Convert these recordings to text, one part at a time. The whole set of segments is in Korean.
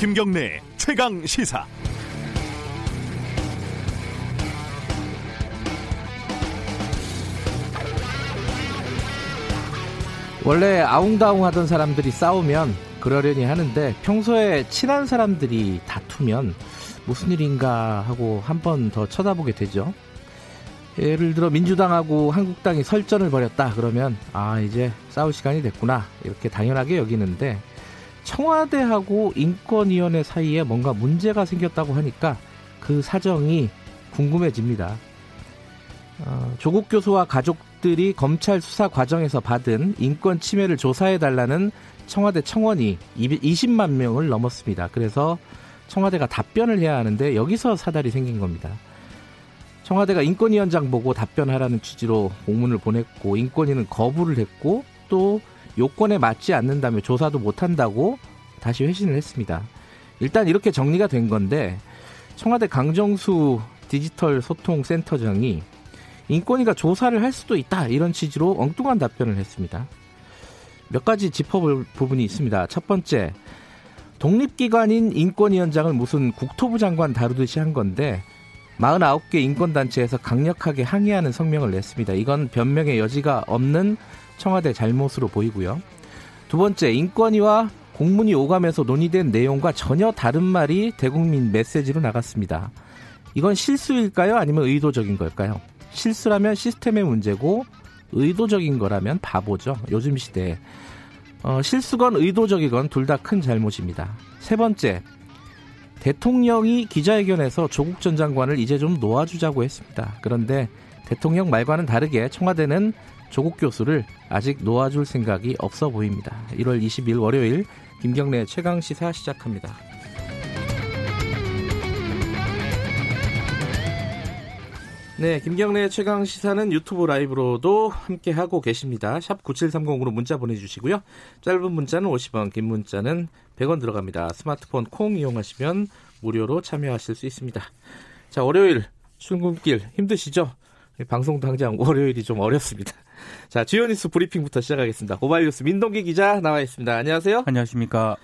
김경래 최강 시사. 원래 아웅다웅하던 사람들이 싸우면 그러려니 하는데 평소에 친한 사람들이 다투면 무슨 일인가 하고 한 번 더 쳐다보게 되죠. 예를 들어 민주당하고 한국당이 설전을 벌였다 그러면 아 이제 싸울 시간이 됐구나 이렇게 당연하게 여기는데 청와대하고 인권위원회 사이에 뭔가 문제가 생겼다고 하니까 그 사정이 궁금해집니다. 어, 조국 교수와 가족들이 검찰 수사 과정에서 받은 인권 침해를 조사해 달라는 청와대 청원이 20만 명을 넘었습니다. 그래서 청와대가 답변을 해야 하는데 여기서 사달이 생긴 겁니다. 청와대가 인권위원장 보고 답변하라는 취지로 공문을 보냈고 인권위는 거부를 했고 또 요건에 맞지 않는다며 조사도 못한다고 다시 회신을 했습니다. 일단 이렇게 정리가 된 건데 청와대 강정수 디지털 소통 센터장이 인권위가 조사를 할 수도 있다 이런 취지로 엉뚱한 답변을 했습니다. 몇 가지 짚어볼 부분이 있습니다. 첫 번째, 독립기관인 인권위원장을 무슨 국토부 장관 다루듯이 한 건데 49개 인권단체에서 강력하게 항의하는 성명을 냈습니다. 이건 변명의 여지가 없는 청와대 잘못으로 보이고요. 두 번째, 인권위와 공문이 오가면서 논의된 내용과 전혀 다른 말이 대국민 메시지로 나갔습니다. 이건 실수일까요? 아니면 의도적인 걸까요? 실수라면 시스템의 문제고 의도적인 거라면 바보죠. 요즘 시대에. 어, 실수건 의도적이건 둘 다 큰 잘못입니다. 세 번째, 대통령이 기자회견에서 조국 전 장관을 이제 좀 놓아주자고 했습니다. 그런데 대통령 말과는 다르게 청와대는 조국 교수를 아직 놓아줄 생각이 없어 보입니다. 1월 20일 월요일 김경래 최강 시사 시작합니다. 네, 김경래 최강 시사는 유튜브 라이브로도 함께 하고 계십니다. 샵 9730으로 문자 보내주시고요. 짧은 문자는 50원, 긴 문자는 100원 들어갑니다. 스마트폰 콩 이용하시면 무료로 참여하실 수 있습니다. 자, 월요일 출근길 힘드시죠? 방송 당장 월요일이 좀 어렵습니다. 자, 주요 뉴스 브리핑부터 시작하겠습니다. 고발 뉴스 민동기 기자 나와 있습니다. 안녕하세요. 안녕하십니까.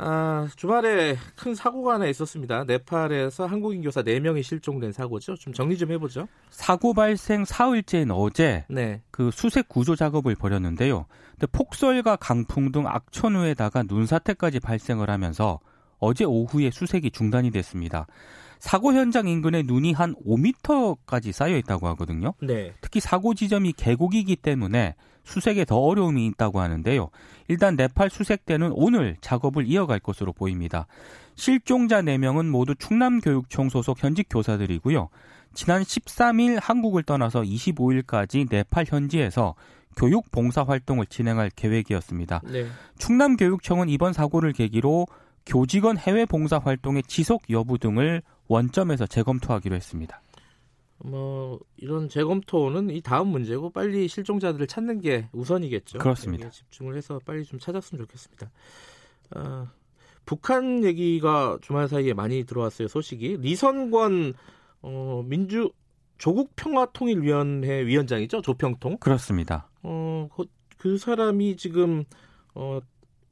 아, 주말에 큰 사고가 하나 있었습니다. 네팔에서 한국인 교사 4명이 실종된 사고죠. 좀 정리 좀 해보죠. 사고 발생 사흘째인 어제 네. 그 수색 구조 작업을 벌였는데요. 근데 폭설과 강풍 등 악천후에다가 눈사태까지 발생을 하면서 어제 오후에 수색이 중단이 됐습니다. 사고 현장 인근에 눈이 한 5m까지 쌓여 있다고 하거든요. 네. 특히 사고 지점이 계곡이기 때문에 수색에 더 어려움이 있다고 하는데요. 일단 네팔 수색대는 오늘 작업을 이어갈 것으로 보입니다. 실종자 4명은 모두 충남교육청 소속 현직 교사들이고요. 지난 13일 한국을 떠나서 25일까지 네팔 현지에서 교육 봉사 활동을 진행할 계획이었습니다. 네. 충남교육청은 이번 사고를 계기로 교직원 해외 봉사 활동의 지속 여부 등을 원점에서 재검토하기로 했습니다. 뭐 이런 재검토는 이 다음 문제고 빨리 실종자들을 찾는 게 우선이겠죠. 그렇습니다. 집중을 해서 빨리 좀 찾았으면 좋겠습니다. 어, 북한 얘기가 주말 사이에 많이 들어왔어요. 소식이 리선권 어, 민주 조국 평화통일위원회 위원장이죠. 조평통. 그렇습니다. 어, 그, 그 사람이 지금 어,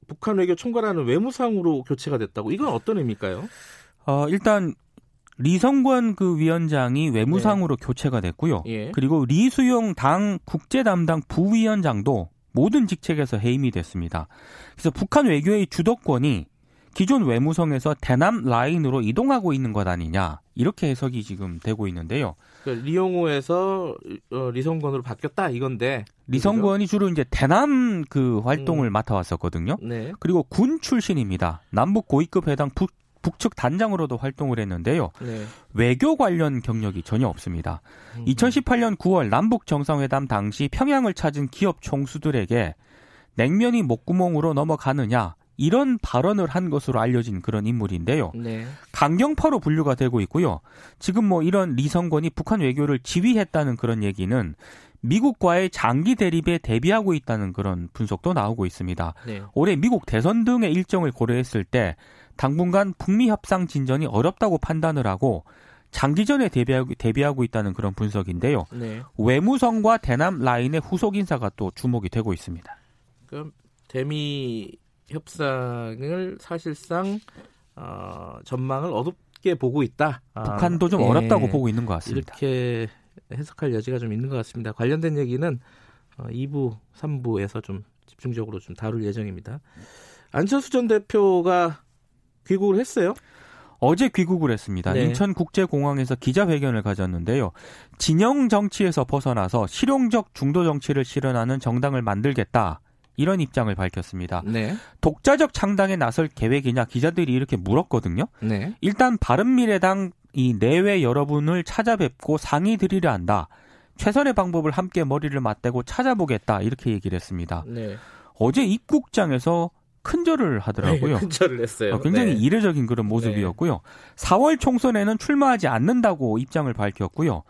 북한 외교 총괄하는 외무상으로 교체가 됐다고. 이건 어떤 의미일까요? 어, 일단 리성권 그 위원장이 외무상으로 네. 교체가 됐고요. 예. 그리고 리수용 당 국제 담당 부위원장도 모든 직책에서 해임이 됐습니다. 그래서 북한 외교의 주도권이 기존 외무성에서 대남 라인으로 이동하고 있는 것 아니냐 이렇게 해석이 지금 되고 있는데요. 그 리용호에서 어, 리성권으로 바뀌었다 이건데 리성권이 주로 이제 대남 그 활동을 음. 맡아왔었거든요. 네. 그리고 군 출신입니다. 남북 고위급 회담 북 북측 단장으로도 활동을 했는데요. 네. 외교 관련 경력이 전혀 없습니다. 음. 2018년 9월 남북 정상회담 당시 평양을 찾은 기업 총수들에게 냉면이 목구멍으로 넘어가느냐 이런 발언을 한 것으로 알려진 그런 인물인데요. 네. 강경파로 분류가 되고 있고요. 지금 뭐 이런 리성권이 북한 외교를 지휘했다는 그런 얘기는 미국과의 장기 대립에 대비하고 있다는 그런 분석도 나오고 있습니다. 네. 올해 미국 대선 등의 일정을 고려했을 때 당분간 북미 협상 진전이 어렵다고 판단을 하고 장기전에 대비하고, 대비하고 있다는 그런 분석인데요. 네. 외무성과 대남 라인의 후속 인사가 또 주목이 되고 있습니다. 그럼 대미 협상을 사실상 어, 전망을 어둡게 보고 있다. 아, 북한도 좀 예, 어렵다고 보고 있는 것 같습니다. 이렇게 해석할 여지가 좀 있는 것 같습니다. 관련된 얘기는 어, 2부, 3부에서 좀 집중적으로 좀 다룰 예정입니다. 안철수 전 대표가 귀국을 했어요. 어제 귀국을 했습니다. 네. 인천국제공항에서 기자회견을 가졌는데요. 진영 정치에서 벗어나서 실용적 중도 정치를 실현하는 정당을 만들겠다. 이런 입장을 밝혔습니다. 네. 독자적 창당에 나설 계획이냐 기자들이 이렇게 물었거든요. 네. 일단 바른미래당 이 내외 여러분을 찾아뵙고 상의 드리려 한다. 최선의 방법을 함께 머리를 맞대고 찾아보겠다. 이렇게 얘기를 했습니다. 네. 어제 입국장에서 큰절을 하더라고요. 네, 큰절을 했어요. 어, 굉장히 네. 이례적인 그런 모습이었고요. 네. 4월 총선에는 출마하지 않는다고 입장을 밝혔고요.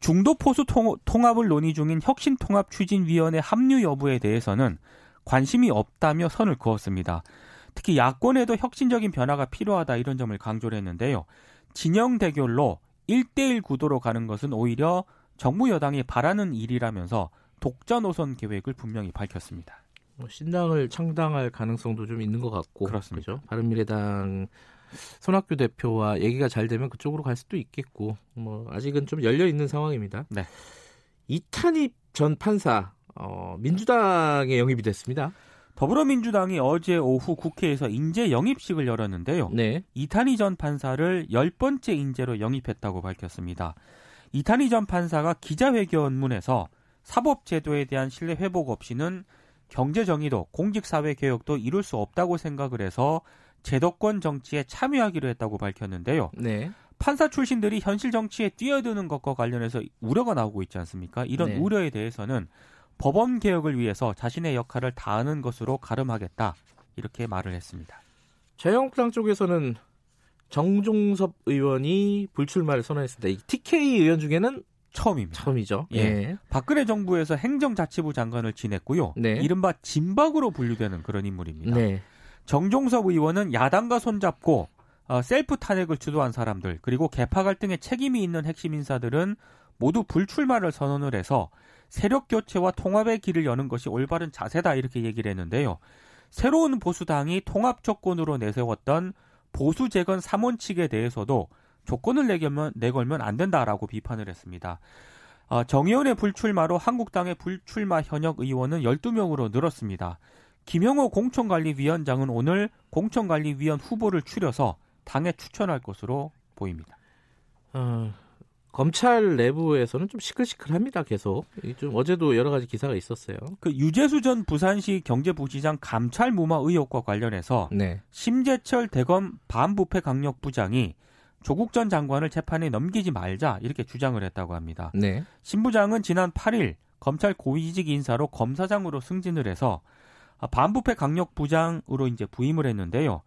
중도 포수 통합을 논의 중인 혁신통합 추진위원회 합류 여부에 대해서는 관심이 없다며 선을 그었습니다. 특히 야권에도 혁신적인 변화가 필요하다 이런 점을 강조를 했는데요. 진영 대결로 1대1 구도로 가는 것은 오히려 정부 여당이 바라는 일이라면서 독자 노선 계획을 분명히 밝혔습니다. 뭐 신당을 창당할 가능성도 좀 있는 것 같고 그렇습니다. 그죠? 바른미래당 손학규 대표와 얘기가 잘 되면 그쪽으로 갈 수도 있겠고 뭐 아직은 좀 열려 있는 상황입니다. 네. 이탄희 전 판사 어, 민주당에 영입이 됐습니다. 더불어민주당이 어제 오후 국회에서 인재 영입식을 열었는데요. 네. 이탄희 전 판사를 열 번째 인재로 영입했다고 밝혔습니다. 이탄희 전 판사가 기자회견문에서 사법제도에 대한 신뢰 회복 없이는 경제 정의도 공직 사회 개혁도 이룰 수 없다고 생각을 해서 제도권 정치에 참여하기로 했다고 밝혔는데요. 네. 판사 출신들이 현실 정치에 뛰어드는 것과 관련해서 우려가 나오고 있지 않습니까? 이런 네. 우려에 대해서는 법원 개혁을 위해서 자신의 역할을 다하는 것으로 가름하겠다. 이렇게 말을 했습니다. 자유한국당 쪽에서는 정종섭 의원이 불출마를 선언했습니다. 이 TK 의원 중에는 처음입니다. 처음이죠. 예. 예. 박근혜 정부에서 행정자치부 장관을 지냈고요. 네. 이른바 진박으로 분류되는 그런 인물입니다. 네. 정종섭 의원은 야당과 손잡고 어, 셀프 탄핵을 주도한 사람들 그리고 개파 갈등에 책임이 있는 핵심 인사들은 모두 불출마를 선언을 해서 세력 교체와 통합의 길을 여는 것이 올바른 자세다 이렇게 얘기를 했는데요. 새로운 보수당이 통합 조건으로 내세웠던 보수 재건 3원칙에 대해서도 조건을 내걸면, 내걸면 안 된다라고 비판을 했습니다. 어, 정의원의 불출마로 한국당의 불출마 현역 의원은 12명으로 늘었습니다. 김영호 공천관리위원장은 오늘 공천관리위원 후보를 추려서 당에 추천할 것으로 보입니다. 어, 검찰 내부에서는 좀 시끌시끌합니다. 계속 좀 어제도 여러 가지 기사가 있었어요. 그 유재수 전 부산시 경제부시장 감찰 무마 의혹과 관련해서 네. 심재철 대검 반부패 강력 부장이 조국 전 장관을 재판에 넘기지 말자 이렇게 주장을 했다고 합니다. 네. 신 부장은 지난 8일 검찰 고위직 인사로 검사장으로 승진을 해서 반부패 강력 부장으로 이제 부임을 했는데요.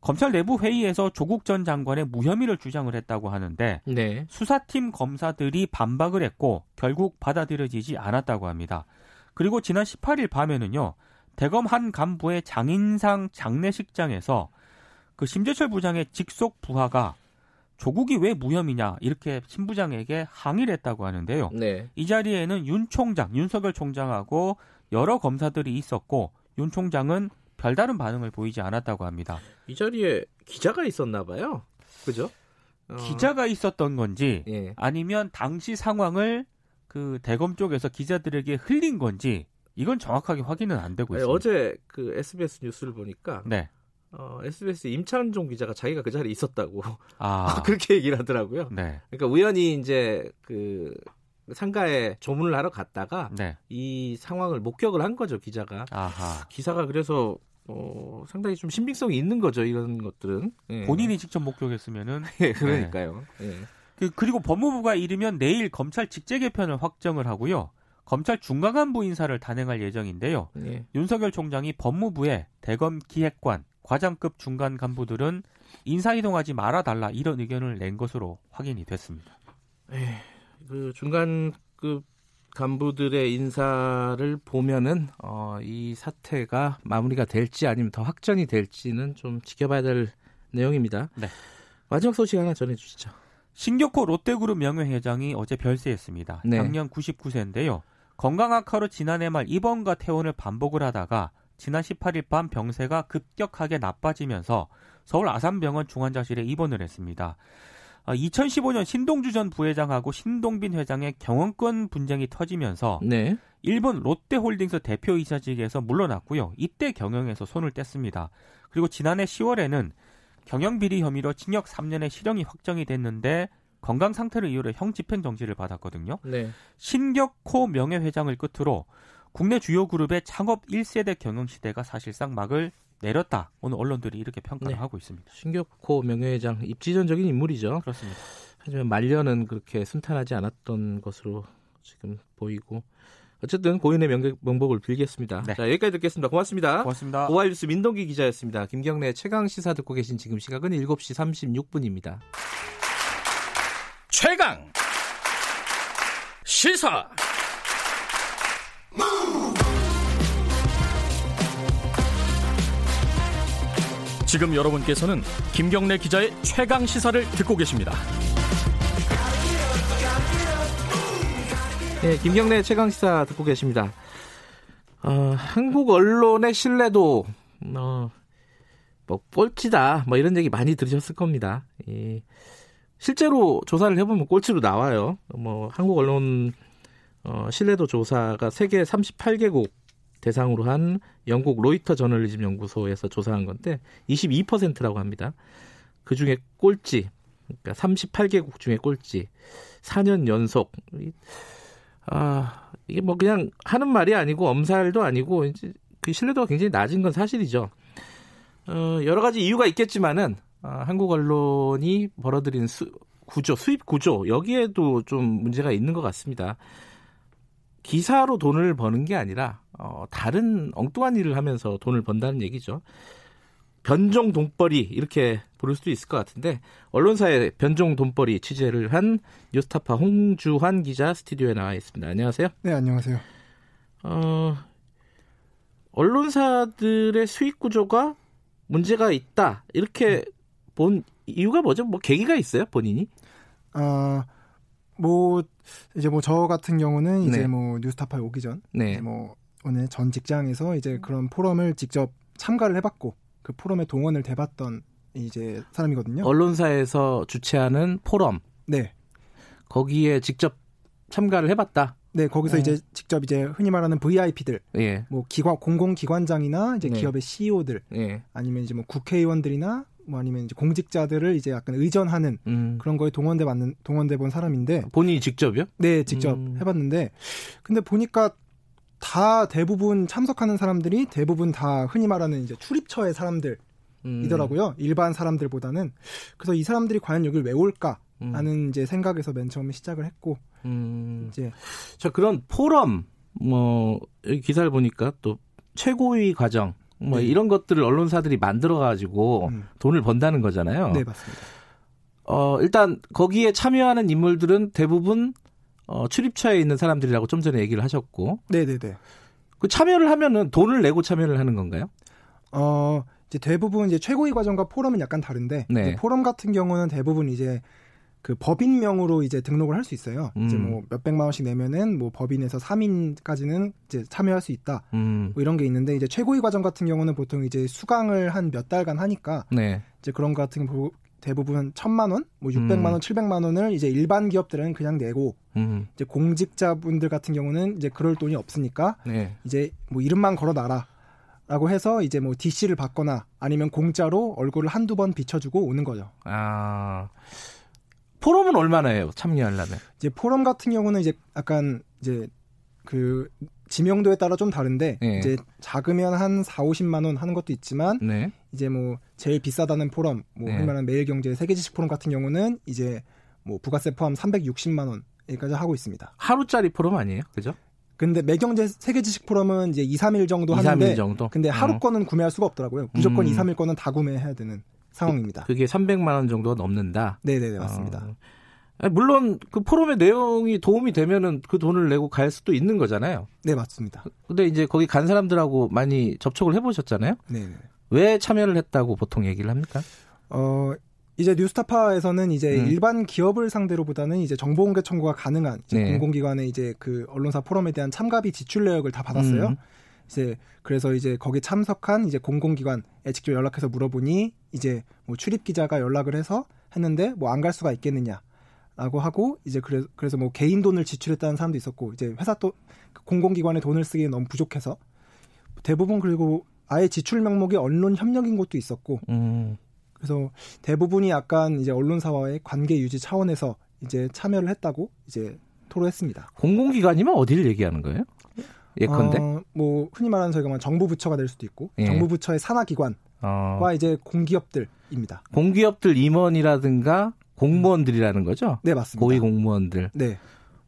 검찰 내부 회의에서 조국 전 장관의 무혐의를 주장을 했다고 하는데 네. 수사팀 검사들이 반박을 했고 결국 받아들여지지 않았다고 합니다. 그리고 지난 18일 밤에는요. 대검 한 간부의 장인상 장례식장에서 그 심재철 부장의 직속 부하가 조국이 왜 무혐의냐 이렇게 신 부장에게 항의를 했다고 하는데요. 네. 이 자리에는 윤 총장, 윤석열 총장하고 여러 검사들이 있었고 윤 총장은 별다른 반응을 보이지 않았다고 합니다. 이 자리에 기자가 있었나 봐요. 그죠? 어... 기자가 있었던 건지 예. 아니면 당시 상황을 그 대검 쪽에서 기자들에게 흘린 건지 이건 정확하게 확인은 안 되고 있습니다. 어제 그 SBS 뉴스를 보니까 네. 어, SBS 임찬종 기자가 자기가 그 자리에 있었다고 아. 그렇게 얘기를 하더라고요. 네. 그러니까 우연히 이제 그 상가에 조문을 하러 갔다가 네. 이 상황을 목격을 한 거죠 기자가. 아하. 기사가 그래서 어, 상당히 좀 신빙성이 있는 거죠, 이런 것들은. 예. 본인이 직접 목격했으면은. 예, 그러니까요. 네. 예. 그, 그리고 법무부가 이르면 내일 검찰 직제 개편을 확정을 하고요. 검찰 중간 간부 인사를 단행할 예정인데요. 예. 윤석열 총장이 법무부에 대검 기획관, 과장급 중간 간부들은 인사 이동하지 말아달라 이런 의견을 낸 것으로 확인이 됐습니다. 예, 그 중간급 간부들의 인사를 보면은 어, 이 사태가 마무리가 될지 아니면 더 확전이 될지는 좀 지켜봐야 될 내용입니다. 네. 마지막 소식 하나 전해주시죠. 신격호 롯데그룹 명예회장이 어제 별세했습니다. 네. 작년 99세인데요. 건강 악화로 지난해 말 입원과 퇴원을 반복을 하다가 지난 18일 밤 병세가 급격하게 나빠지면서 서울 아산병원 중환자실에 입원을 했습니다. 2015년 아, 신동주 전 부회장하고 신동빈 회장의 경영권 분쟁이 터지면서 네. 일본 롯데홀딩스 대표이사직에서 물러났고요. 이때 경영에서 손을 뗐습니다. 그리고 지난해 10월에는 경영비리 혐의로 징역 3년의 실형이 확정이 됐는데 건강 상태를 이유로 형 집행 정지를 받았거든요. 네. 신격호 명예회장을 끝으로 국내 주요 그룹의 창업 1세대 경영 시대가 사실상 막을 내렸다. 오늘 언론들이 이렇게 평가를 네. 하고 있습니다. 신격호 명예회장 입지전적인 인물이죠. 그렇습니다. 하지만 말년은 그렇게 순탄하지 않았던 것으로 지금 보이고 어쨌든 고인의 명복, 명복을 빌겠습니다. 네. 자 여기까지 듣겠습니다. 고맙습니다. 고맙습니다. 오하이뉴스 민동기 기자였습니다. 김경래 최강 시사 듣고 계신 지금 시각은 7시 36분입니다. 최강 시사 지금 여러분께서는 김경래 기자의 최강 시사를 듣고 계십니다. 네, 김경래 최강 시사 듣고 계십니다. 어, 한국 언론의 신뢰도 어, 뭐 꼴찌다 뭐 이런 얘기 많이 들으셨을 겁니다. 예. 실제로 조사를 해보면 꼴찌로 나와요. 뭐 한국 언론 어, 신뢰도 조사가 세계 38개국 대상으로 한 영국 로이터 저널리즘 연구소에서 조사한 건데 22%라고 합니다. 그 중에 꼴찌, 그러니까 38개국 중에 꼴찌, 4년 연속. 아, 이게 뭐 그냥 하는 말이 아니고 엄살도 아니고 이제 그 신뢰도가 굉장히 낮은 건 사실이죠. 어, 여러 가지 이유가 있겠지만은 아, 한국 언론이 벌어들인 수, 구조, 수입 구조 여기에도 좀 문제가 있는 것 같습니다. 기사로 돈을 버는 게 아니라 어, 다른 엉뚱한 일을 하면서 돈을 번다는 얘기죠. 변종 돈벌이 이렇게 부를 수도 있을 것 같은데 언론사의 변종 돈벌이 취재를 한 뉴스타파 홍주환 기자 스튜디오에 나와 있습니다. 안녕하세요. 네, 안녕하세요. 어, 언론사들의 수익 구조가 문제가 있다 이렇게 본 이유가 뭐죠? 뭐 계기가 있어요, 본인이? 아, 뭐 이제 뭐 저 같은 경우는 이제 네. 뭐 뉴스타파에 오기 전, 네. 뭐 오늘 전 직장에서 이제 그런 포럼을 직접 참가를 해봤고 그 포럼에 동원을 돼봤던 이제 사람이거든요. 언론사에서 주최하는 포럼. 네. 거기에 직접 참가를 해봤다. 네, 거기서 네. 이제 직접 이제 흔히 말하는 VIP들, 예. 뭐 기관 공공기관장이나 이제 네. 기업의 CEO들, 예. 아니면 이제 뭐 국회의원들이나 뭐 아니면 이제 공직자들을 이제 약간 의전하는 음. 그런 거에 동원돼 봤는 동원돼 본 사람인데 본인이 직접요? 네, 직접 음. 해봤는데 근데 보니까 다 대부분 참석하는 사람들이 대부분 다 흔히 말하는 이제 출입처의 사람들이더라고요. 음. 일반 사람들보다는 그래서 이 사람들이 과연 여기를 왜 올까? 하는 음. 이제 생각에서 맨 처음에 시작을 했고 음. 이제 자 그런 포럼 뭐 여기 기사를 보니까 또 최고위 과정 뭐 네. 이런 것들을 언론사들이 만들어 가지고 음. 돈을 번다는 거잖아요. 네, 맞습니다. 어, 일단 거기에 참여하는 인물들은 대부분 어, 출입처에 있는 사람들이라고 좀 전에 얘기를 하셨고. 네 네 네. 그 참여를 하면은 돈을 내고 참여를 하는 건가요? 어, 이제 대부분 이제 최고위 과정과 포럼은 약간 다른데 네. 포럼 같은 경우는 대부분 이제 그 법인명으로 이제 등록을 할 수 있어요. 음. 이제 뭐 몇백만 원씩 내면은 뭐 법인에서 3인까지는 이제 참여할 수 있다. 음. 뭐 이런 게 있는데 이제 최고위 과정 같은 경우는 보통 이제 수강을 한 몇 달간 하니까 네. 이제 그런 거 같은 대부분 천만 원, 뭐 육백만 원, 음. 칠백만 원을 이제 일반 기업들은 그냥 내고 음. 이제 공직자분들 같은 경우는 이제 그럴 돈이 없으니까 네. 이제 뭐 이름만 걸어놔라. 라고 해서 이제 뭐 DC를 받거나 아니면 공짜로 얼굴을 한두 번 비춰주고 오는 거죠. 아. 포럼은 얼마나 해요? 참여하려면? 이제 포럼 같은 경우는 이제 약간 이제 그 지명도에 따라 좀 다른데 네. 이제 작으면 한 4, 50만 원 하는 것도 있지만 네. 이제 뭐 제일 비싸다는 포럼 뭐 네. 얼마나 매일경제 세계지식 포럼 같은 경우는 이제 뭐 부가세 포함 360만 원까지 하고 있습니다. 하루짜리 포럼 아니에요? 그죠? 근데 매경제 세계지식 포럼은 이제 2, 3일 정도 2, 하는데 3일 정도? 근데 하루 어. 거는 구매할 수가 없더라고요. 무조건 음. 2, 3일 거는 다 구매해야 되는 상황입니다. 그, 게 300만 원 정도가 넘는다. 네, 네, 맞습니다. 어. 물론 그 포럼의 내용이 도움이 되면은 그 돈을 내고 갈 수도 있는 거잖아요. 네, 맞습니다. 근데 이제 거기 간 사람들하고 많이 접촉을 해보셨잖아요. 네. 네. 왜 참여를 했다고 보통 얘기를 합니까? 어, 이제 뉴스타파에서는 이제 음. 일반 기업을 상대로보다는 이제 정보 공개 청구가 가능한 이제 네. 공공기관의 이제 그 언론사 포럼에 대한 참가비 지출 내역을 다 받았어요. 음. 이제 그래서 이제 거기 참석한 이제 공공기관에 직접 연락해서 물어보니 이제 뭐 출입 기자가 연락을 해서 했는데 뭐 안 갈 수가 있겠느냐. 라고 하고 이제 그래, 그래서 뭐 개인 돈을 지출했다는 사람도 있었고 이제 회사 또 공공기관에 돈을 쓰기에 너무 부족해서 대부분 그리고 아예 지출 명목이 언론 협력인 것도 있었고 음. 그래서 대부분이 약간 이제 언론사와의 관계 유지 차원에서 이제 참여를 했다고 이제 토로했습니다. 공공기관이면 어디를 얘기하는 거예요? 예컨대? 어, 뭐 흔히 말하는 저희가 정부 부처가 될 수도 있고 예. 정부 부처의 산하 기관과 어. 이제 공기업들입니다. 공기업들 임원이라든가 공무원들이라는 거죠? 네 맞습니다. 고위 공무원들. 네.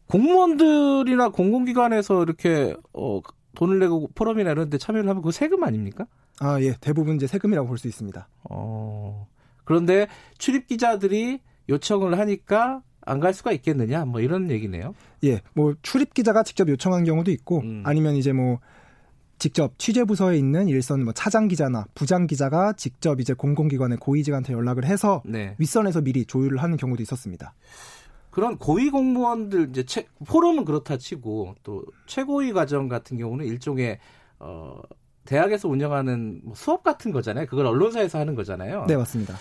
공무원들이나 공공기관에서 이렇게 어, 돈을 내고 포럼이나 이런 데 참여를 하면 그 세금 아닙니까? 아, 예. 대부분 이제 세금이라고 볼 수 있습니다. 어. 그런데 출입 기자들이 요청을 하니까 안 갈 수가 있겠느냐? 뭐 이런 얘기네요. 예. 뭐 출입 기자가 직접 요청한 경우도 있고 음. 아니면 이제 뭐 직접 취재 부서에 있는 일선 뭐 차장 기자나 부장 기자가 직접 이제 공공기관의 고위직한테 연락을 해서 네. 윗선에서 미리 조율을 하는 경우도 있었습니다. 그런 고위 공무원들 이제 채, 포럼은 그렇다 치고 또 최고위 과정 같은 경우는 일종의 어 대학에서 운영하는 뭐 수업 같은 거잖아요. 그걸 언론사에서 하는 거잖아요. 네, 맞습니다.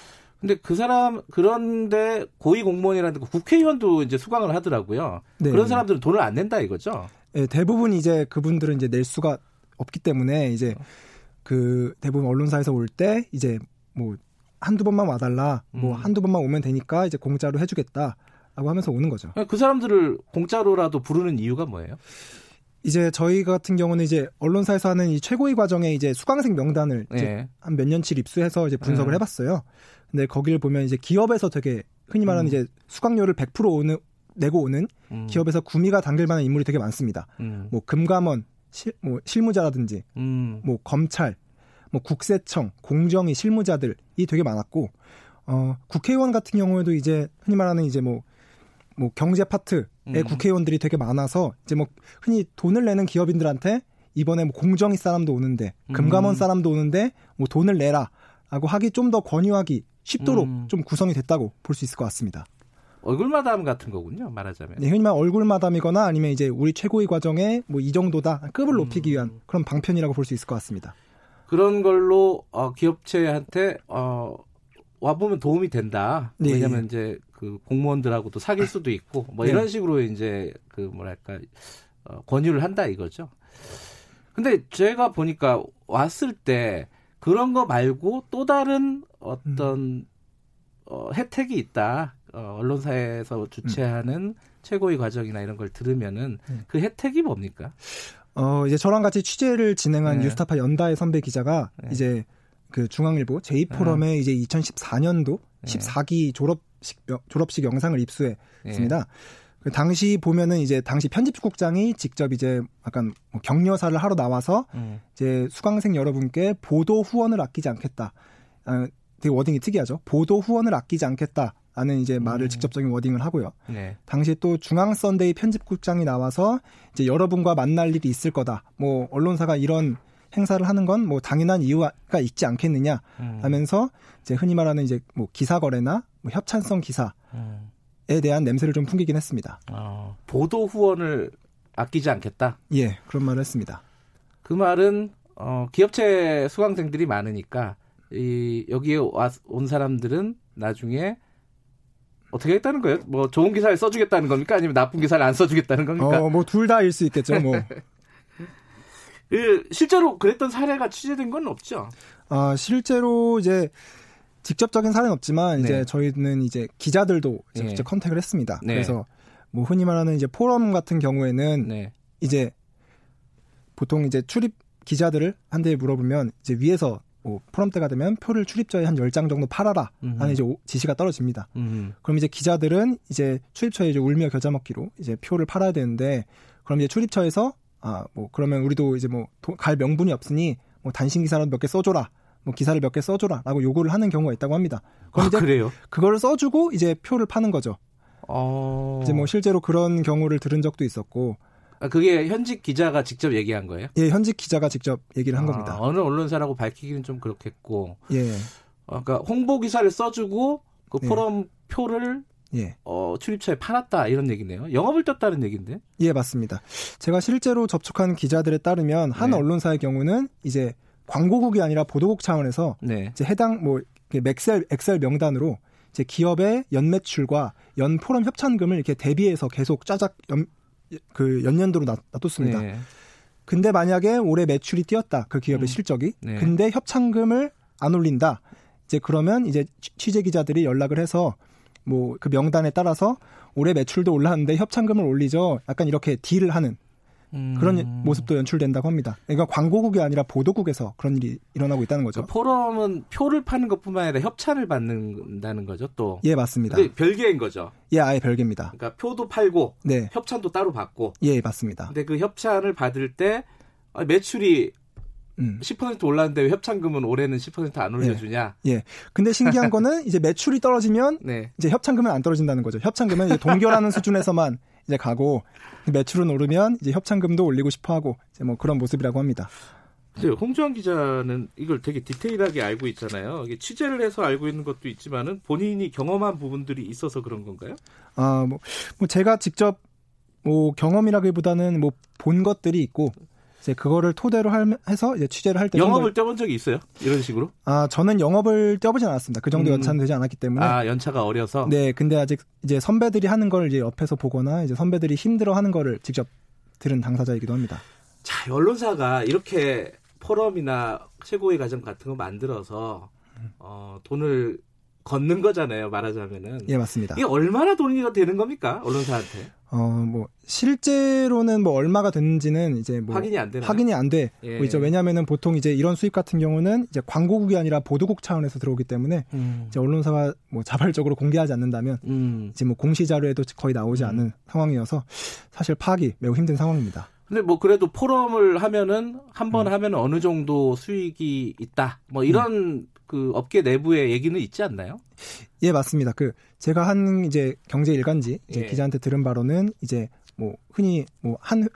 근데 그 사람 그런데 고위 공무원이라는 국회의원도 이제 수강을 하더라고요. 네. 그런 사람들은 돈을 안 낸다 이거죠. 네, 대부분 이제 그분들은 이제 낼 수가 없기 때문에 이제 그 대부분 언론사에서 올 때 이제 뭐 한두 번만 와달라, 뭐 음. 한두 번만 오면 되니까 이제 공짜로 해주겠다. 라고 하면서 오는 거죠. 그 사람들을 공짜로라도 부르는 이유가 뭐예요? 이제 저희 같은 경우는 이제 언론사에서 하는 이 최고위 과정에 이제 수강생 명단을 네. 한몇 년치 입수해서 이제 분석을 네. 해봤어요. 근데 거기를 보면 이제 기업에서 되게 흔히 말하는 음. 이제 수강료를 100% 오는 내고 오는 음. 기업에서 구미가 당길 만한 인물이 되게 많습니다. 음. 뭐 금감원, 실, 뭐 실무자라든지, 음. 뭐 검찰, 뭐 국세청, 공정위 실무자들이 되게 많았고, 어 국회의원 같은 경우에도 이제 흔히 말하는 이제 뭐뭐 경제 파트의 음. 국회의원들이 되게 많아서 이제 뭐 흔히 돈을 내는 기업인들한테 이번에 뭐 공정위 사람도 오는데 금감원 음. 사람도 오는데 뭐 돈을 내라라고 하기 좀 더 권유하기 쉽도록 음. 좀 구성이 됐다고 볼 수 있을 것 같습니다. 얼굴 마담 같은 거군요, 말하자면. 네, 흔히 말 얼굴 마담이거나 아니면 이제 우리 최고위 과정에 뭐 이 정도다 급을 높이기 위한 음. 그런 방편이라고 볼 수 있을 것 같습니다. 그런 걸로 어, 기업체한테 어, 와 보면 도움이 된다. 네. 왜냐하면 이제 그 공무원들하고도 사귈 수도 있고 뭐 이런 네. 식으로 이제 그 뭐랄까 어, 권유를 한다 이거죠. 근데 제가 보니까 왔을 때 그런 거 말고 또 다른 어떤 음. 어, 혜택이 있다. 어, 언론사에서 주최하는 음. 최고위 과정이나 이런 걸 들으면은 네. 그 혜택이 뭡니까? 어, 이제 저랑 같이 취재를 진행한 네. 뉴스타파 연다혜 선배 기자가 네. 이제 그 중앙일보 J포럼의 네. 이제 2014년도 14기 졸업식 졸업식 영상을 입수했습니다. 네. 그 당시 보면은 이제 당시 편집국장이 직접 이제 약간 뭐 격려사를 하러 나와서 음. 이제 수강생 여러분께 보도 후원을 아끼지 않겠다. 아, 되게 wording이 특이하죠. 보도 후원을 아끼지 않겠다. 라는 이제 말을 음. 직접적인 wording을 하고요. 네. 당시 또 중앙 선데이 편집국장이 나와서 이제 여러분과 만날 일이 있을 거다. 뭐 언론사가 이런 행사를 하는 건 뭐 당연한 이유가 있지 않겠느냐 음. 하면서 이제 흔히 말하는 이제 뭐 기사 거래나 뭐 협찬성 기사에 음. 대한 냄새를 좀 풍기긴 했습니다. 어, 보도 후원을 아끼지 않겠다. 예, 그런 말을 했습니다. 그 말은 어, 기업체 수강생들이 많으니까 이 여기에 와, 온 사람들은 나중에 어떻게 했다는 거예요? 뭐 좋은 기사를 써주겠다는 겁니까? 아니면 나쁜 기사를 안 써주겠다는 겁니까? 어, 뭐 둘 다일 수 있겠죠. 뭐 그 실제로 그랬던 사례가 취재된 건 없죠. 아 실제로 이제 직접적인 사례는 없지만 네. 이제 저희는 이제 기자들도 이제 네. 직접 컨택을 했습니다. 네. 그래서 뭐 흔히 말하는 이제 포럼 같은 경우에는 네. 이제 보통 이제 출입 기자들을 한 대에 물어보면 이제 위에서 뭐 포럼 때가 되면 표를 출입처에 한 10장 정도 팔아라 하는 이제 지시가 떨어집니다. 음흠. 그럼 이제 기자들은 이제 출입처에 이제 울며 겨자 먹기로 이제 표를 팔아야 되는데 그럼 이제 출입처에서 아, 뭐 그러면 우리도 이제 뭐 갈 명분이 없으니 뭐 단신 기사라도 몇 개 써줘라. 뭐 기사를 몇 개 써줘라라고 요구를 하는 경우가 있다고 합니다. 그럼 아, 이제 그래요? 그거를 써주고 이제 표를 파는 거죠. 어... 이제 뭐 실제로 그런 경우를 들은 적도 있었고. 아, 그게 현직 기자가 직접 얘기한 거예요? 예, 현직 기자가 직접 얘기를 한 아, 겁니다. 어느 언론사라고 밝히기는 좀 그렇겠고. 예. 어, 그러니까 홍보 기사를 써주고 그 예. 포럼 예. 표를 예. 어, 출입처에 팔았다 이런 얘기네요. 영업을 떴다는 얘기인데. 예, 맞습니다. 제가 실제로 접촉한 기자들에 따르면 한 네. 언론사의 경우는 이제 광고국이 아니라 보도국 차원에서 네. 이제 해당 뭐 엑셀 엑셀 명단으로 이제 기업의 연 매출과 연 포럼 협찬금을 이렇게 대비해서 계속 짜작 연, 그 연년도로 놔, 놔뒀습니다. 네. 근데 만약에 올해 매출이 뛰었다 그 기업의 음. 실적이 네. 근데 협찬금을 안 올린다 이제 그러면 이제 취재 기자들이 연락을 해서 뭐 그 명단에 따라서 올해 매출도 올랐는데 협찬금을 올리죠 약간 이렇게 딜을 하는 음. 그런 모습도 연출된다고 합니다. 그러니까 광고국이 아니라 보도국에서 그런 일이 일어나고 있다는 거죠. 그러니까 포럼은 표를 파는 것뿐만 아니라 협찬을 받는다는 거죠, 또. 예, 맞습니다. 별개인 거죠. 예, 아예 별개입니다. 그러니까 표도 팔고 네. 협찬도 따로 받고. 예, 맞습니다. 근데 그 협찬을 받을 때 아, 매출이 음. 10% 올랐는데 협찬금은 올해는 10%안 올려주냐? 예. 예. 근데 신기한 거는 이제 매출이 떨어지면 네. 이제 협찬금은 안 떨어진다는 거죠. 협찬금은 동결하는 수준에서만 이제 가고 매출은 오르면 이제 협찬금도 올리고 싶어하고 이제 뭐 그런 모습이라고 합니다. 근데 홍주환 기자는 이걸 되게 디테일하게 알고 있잖아요. 이게 취재를 해서 알고 있는 것도 있지만은 본인이 경험한 부분들이 있어서 그런 건가요? 아, 뭐, 뭐 제가 직접 뭐 경험이라기보다는 뭐 본 것들이 있고 이제 그거를 토대로 해서 이제 취재를 할 때 영업을 떼본 적이 있어요? 이런 식으로? 아 저는 영업을 떼어보진 않았습니다. 그 정도 음. 연차는 되지 않았기 때문에. 아 연차가 어려서. 네, 근데 아직 이제 선배들이 하는 걸 이제 옆에서 보거나 이제 선배들이 힘들어하는 거를 직접 들은 당사자이기도 합니다. 자 언론사가 이렇게 포럼이나 최고의 과정 같은 거 만들어서 어, 돈을 걷는 거잖아요, 말하자면은. 예, 맞습니다. 이게 얼마나 돈이 되는 겁니까, 언론사한테? 어, 뭐, 실제로는 뭐 얼마가 되는지는 이제 뭐. 확인이 안 되나요? 확인이 안 돼. 예. 뭐 있죠. 왜냐면은 보통 이제 이런 수입 같은 경우는 이제 광고국이 아니라 보도국 차원에서 들어오기 때문에 음. 이제 언론사가 뭐 자발적으로 공개하지 않는다면 음. 이제 뭐 공시 자료에도 거의 나오지 음. 않은 상황이어서 사실 파악이 매우 힘든 상황입니다. 근데 뭐 그래도 포럼을 하면은 한번 음. 하면 어느 정도 수익이 있다. 뭐 이런 음. 그 업계 내부의 얘기는 있지 않나요? 예, 맞습니다. 그 제가 한 이제 경제 일간지 이제 예. 기자한테 들은 바로는 이제 뭐 흔히 뭐한한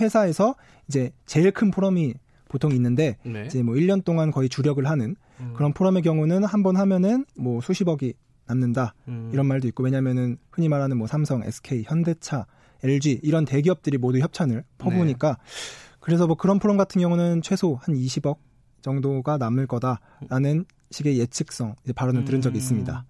회사에서 이제 제일 큰 포럼이 보통 있는데 네. 이제 뭐 1년 동안 거의 주력을 하는 음. 그런 포럼의 경우는 한 번 하면은 뭐 수십억이 남는다. 음. 이런 말도 있고 왜냐면은 흔히 말하는 뭐 삼성, SK, 현대차, LG 이런 대기업들이 모두 협찬을 퍼부으니까 네. 그래서 뭐 그런 포럼 같은 경우는 최소 한 20억 정도가 남을 거다라는 식의 예측성 발언을 음. 들은 적이 있습니다.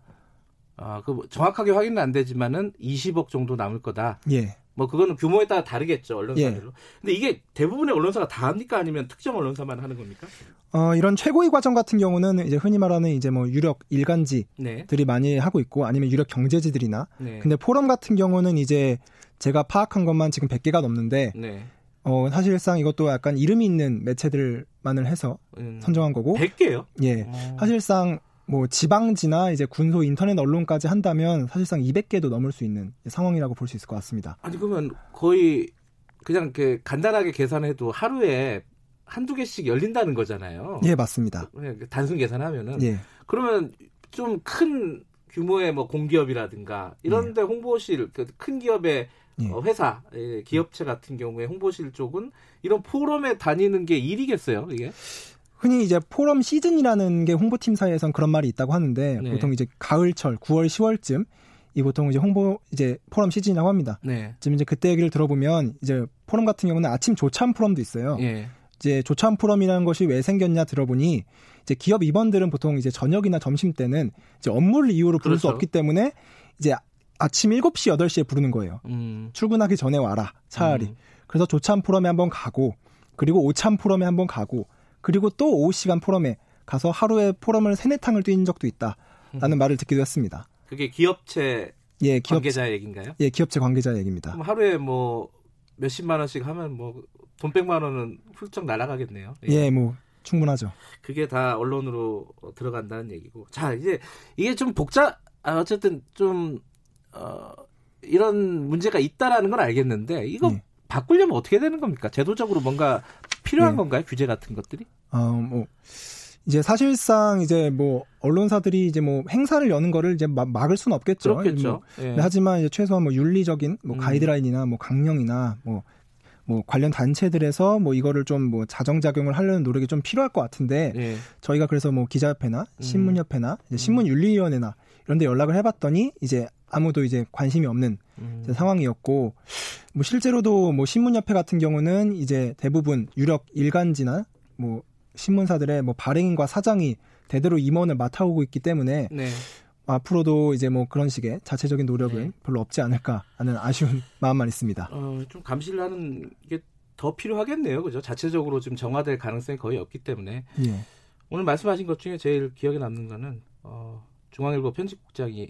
아, 그뭐 정확하게 확인은 안 되지만은 20억 정도 남을 거다. 예. 뭐 그거는 규모에 따라 다르겠죠 언론사별로. 예. 근데 이게 대부분의 언론사가 다 합니까 아니면 특정 언론사만 하는 겁니까? 어 이런 최고위 과정 같은 경우는 이제 흔히 말하는 이제 뭐 유력 일간지들이 네. 많이 하고 있고 아니면 유력 경제지들이나. 네. 근데 포럼 같은 경우는 이제 제가 파악한 것만 지금 100개가 넘는데. 네. 어, 사실상 이것도 약간 이름이 있는 매체들만을 해서 음, 선정한 거고. 100개요? 예. 오. 어. 사실상 뭐 지방지나 이제 군소 인터넷 언론까지 한다면 사실상 200개도 넘을 수 있는 상황이라고 볼 수 있을 것 같습니다. 아니 그러면 거의 그냥 이렇게 간단하게 계산해도 하루에 한두 개씩 열린다는 거잖아요. 예, 맞습니다. 단순 계산하면은. 예. 그러면 좀 큰 규모의 뭐 공기업이라든가 이런 데 예. 홍보실, 그큰 기업의 예. 어, 회사, 예, 기업체 같은 경우에 홍보실 쪽은 이런 포럼에 다니는 게 일이겠어요, 이게? 흔히 이제 포럼 시즌이라는 게 홍보팀 사이에선 그런 말이 있다고 하는데 네. 보통 이제 가을철 9월 10월쯤 이 보통 이제 홍보 이제 포럼 시즌이라고 합니다. 네. 지금 이제 그때 얘기를 들어보면 이제 포럼 같은 경우는 아침 조찬 포럼도 있어요. 네. 이제 조찬 포럼이라는 것이 왜 생겼냐 들어보니 이제 기업 임원들은 보통 이제 저녁이나 점심 때는 이제 업무를 이유로 부를 그렇죠. 수 없기 때문에 이제 아침 7시, 8시에 부르는 거예요. 음. 출근하기 전에 와라, 차라리. 음. 그래서 조찬 포럼에 한번 가고, 그리고 오찬 포럼에 한번 가고, 그리고 또 오후 시간 포럼에 가서 하루에 포럼을 세네 탕을 뛴 적도 있다. 라는 음. 말을 듣기도 했습니다. 그게 기업체 예, 기업, 관계자 얘기인가요? 예, 기업체 관계자 얘기입니다. 하루에 뭐 몇십만 원씩 하면 뭐 돈 백만 원은 훌쩍 날아가겠네요. 예. 예, 뭐 충분하죠. 그게 다 언론으로 들어간다는 얘기고. 자, 이제 이게 좀 복잡 아, 어쨌든 좀 어, 이런 문제가 있다라는 건 알겠는데 이거 네. 바꾸려면 어떻게 되는 겁니까? 제도적으로 뭔가 필요한 네. 건가요? 규제 같은 것들이? 어뭐 이제 사실상 이제 뭐 언론사들이 이제 뭐 행사를 여는 거를 이제 막, 막을 수는 없겠죠. 그렇겠죠. 뭐, 예. 하지만 이제 최소한 뭐 윤리적인 뭐 음. 가이드라인이나 뭐 강령이나 뭐뭐 뭐 관련 단체들에서 뭐 이거를 좀 뭐 자정작용을 하려는 노력이 좀 필요할 것 같은데 예. 저희가 그래서 뭐 기자협회나 음. 신문협회나 음. 신문윤리위원회나 이런 데 연락을 해봤더니 이제 아무도 이제 관심이 없는 음. 상황이었고 뭐 실제로도 뭐 신문협회 같은 경우는 이제 대부분 유력 일간지나 뭐 신문사들의 뭐 발행인과 사장이 대대로 임원을 맡아오고 있기 때문에 네. 앞으로도 이제 뭐 그런 식의 자체적인 노력은 네. 별로 없지 않을까 하는 아쉬운 마음만 있습니다. 어, 좀 감시를 하는 게 더 필요하겠네요. 그죠? 자체적으로 좀 정화될 가능성이 거의 없기 때문에. 예. 오늘 말씀하신 것 중에 제일 기억에 남는 거는 어, 중앙일보 편집국장이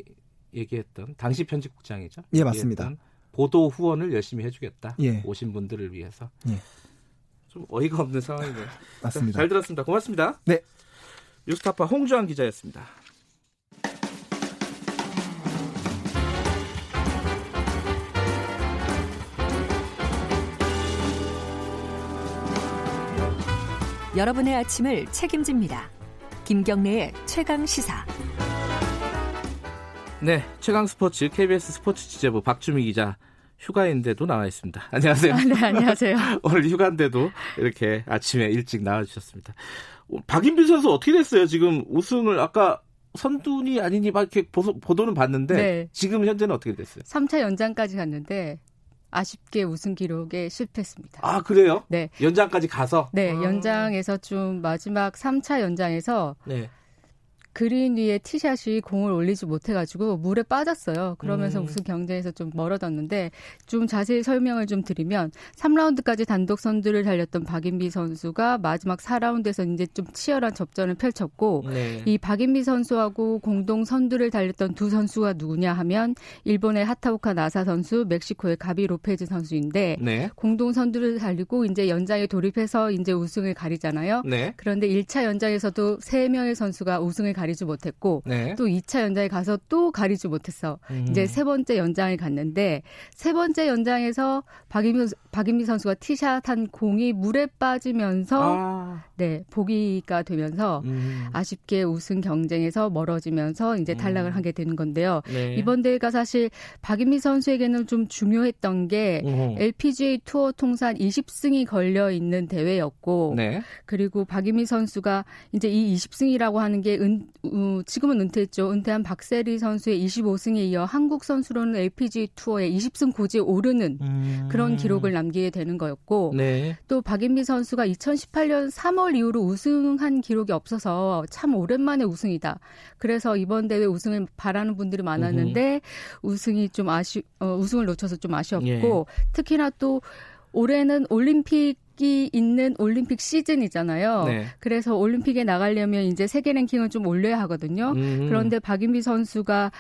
얘기했던 당시 편집국장이죠. 예, 맞습니다. 보도 후원을 열심히 해주겠다. 예. 오신 분들을 위해서. 예. 좀 어이가 없는 상황이네요. 맞습니다. 잘 들었습니다. 고맙습니다. 네. 뉴스타파 홍주환 기자였습니다. 여러분의 아침을 책임집니다. 김경래의 최강 시사. 네, 최강 스포츠 KBS 스포츠 취재부 박주미 기자 휴가인데도 나와 있습니다. 안녕하세요. 아, 네, 안녕하세요. 오늘 휴가인데도 이렇게 아침에 일찍 나와주셨습니다. 박인빈 선수 어떻게 됐어요? 지금 우승을 아까 선두니 아니니 막 이렇게 보도, 는 봤는데 네. 지금 현재는 어떻게 됐어요? 3차 연장까지 갔는데 아쉽게 우승 기록에 실패했습니다. 아, 그래요? 네. 연장까지 가서? 네, 아. 연장에서 좀 마지막 3차 연장에서 네. 그린 위에 티샷이 공을 올리지 못해가지고 물에 빠졌어요. 그러면서 음. 우승 경쟁에서 좀 멀어졌는데 좀 자세히 설명을 좀 드리면 3라운드까지 단독 선두를 달렸던 박인비 선수가 마지막 4라운드에서 이제 좀 치열한 접전을 펼쳤고 네. 이 박인비 선수하고 공동 선두를 달렸던 두 선수가 누구냐 하면 일본의 하타오카 나사 선수, 멕시코의 가비 로페즈 선수인데 네. 공동 선두를 달리고 이제 연장에 돌입해서 이제 우승을 가리잖아요. 네. 그런데 1차 연장에서도 3명의 선수가 우승을 가 리지 못했고 네. 또 2차 연장에 가서 또 가리지 못했어. 음. 이제 세 번째 연장을 갔는데 세 번째 연장에서 박인미, 박인미 선수가 티샷한 공이 물에 빠지면서 아. 네 보기가 되면서 음. 아쉽게 우승 경쟁에서 멀어지면서 이제 탈락을 음. 하게 되는 건데요. 네. 이번 대회가 사실 박인미 선수에게는 좀 중요했던 게 음. LPGA 투어 통산 20승이 걸려 있는 대회였고 네. 그리고 박인미 선수가 이제 이 20승이라고 하는 게 은, 어, 지금은 은퇴했죠. 은퇴한 박세리 선수의 25승에 이어 한국 선수로는 LPG 투어의 20승 고지에 오르는 음. 그런 기록을 남기게 되는 거였고 네. 또 박인미 선수가 2018년 3월 이후로 우승한 기록이 없어서 참 오랜만에 우승이다. 그래서 이번 대회 우승을 바라는 분들이 많았는데 음. 우승이 좀 아쉬 어, 우승을 놓쳐서 좀 아쉬웠고 예. 특히나 또 올해는 올림픽 이 있는 올림픽 시즌이잖아요. 네. 그래서 올림픽에 나가려면 이제 세계 랭킹을 좀 올려야 하거든요. 음. 그런데 박인비 선수가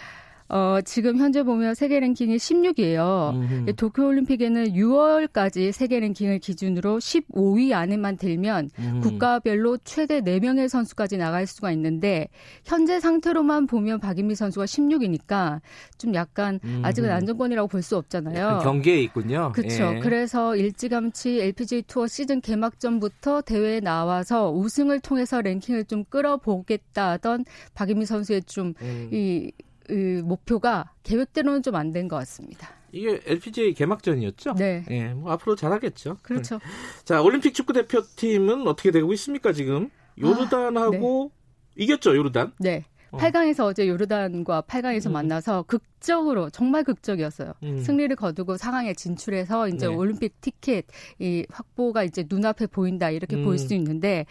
어, 지금 현재 보면 세계 랭킹이 16위예요. 음흠. 도쿄올림픽에는 6월까지 세계 랭킹을 기준으로 15위 안에만 들면 음. 국가별로 최대 4명의 선수까지 나갈 수가 있는데 현재 상태로만 보면 박인미 선수가 16위니까 좀 약간 음. 아직은 안정권이라고 볼 수 없잖아요. 경계에 있군요. 그렇죠. 예. 그래서 일찌감치 LPGA 투어 시즌 개막 전부터 대회에 나와서 우승을 통해서 랭킹을 좀 끌어보겠다 하던 박인미 선수의 좀이 음. 그 목표가 계획대로는 좀 안 된 것 같습니다. 이게 LPGA 개막전이었죠? 네. 예, 뭐 앞으로 잘하겠죠. 그렇죠. 자, 올림픽 축구 대표팀은 어떻게 되고 있습니까, 지금? 요르단하고 아, 네. 이겼죠, 요르단? 네. 8강에서 어. 제 요르단과 8강에서 음. 만나서 극적으로 정말 극적이었어요. 음. 승리를 거두고 상황에 진출해서 이제 네. 올림픽 티켓 이 확보가 이제 눈앞에 보인다 이렇게 음. 볼수 있는데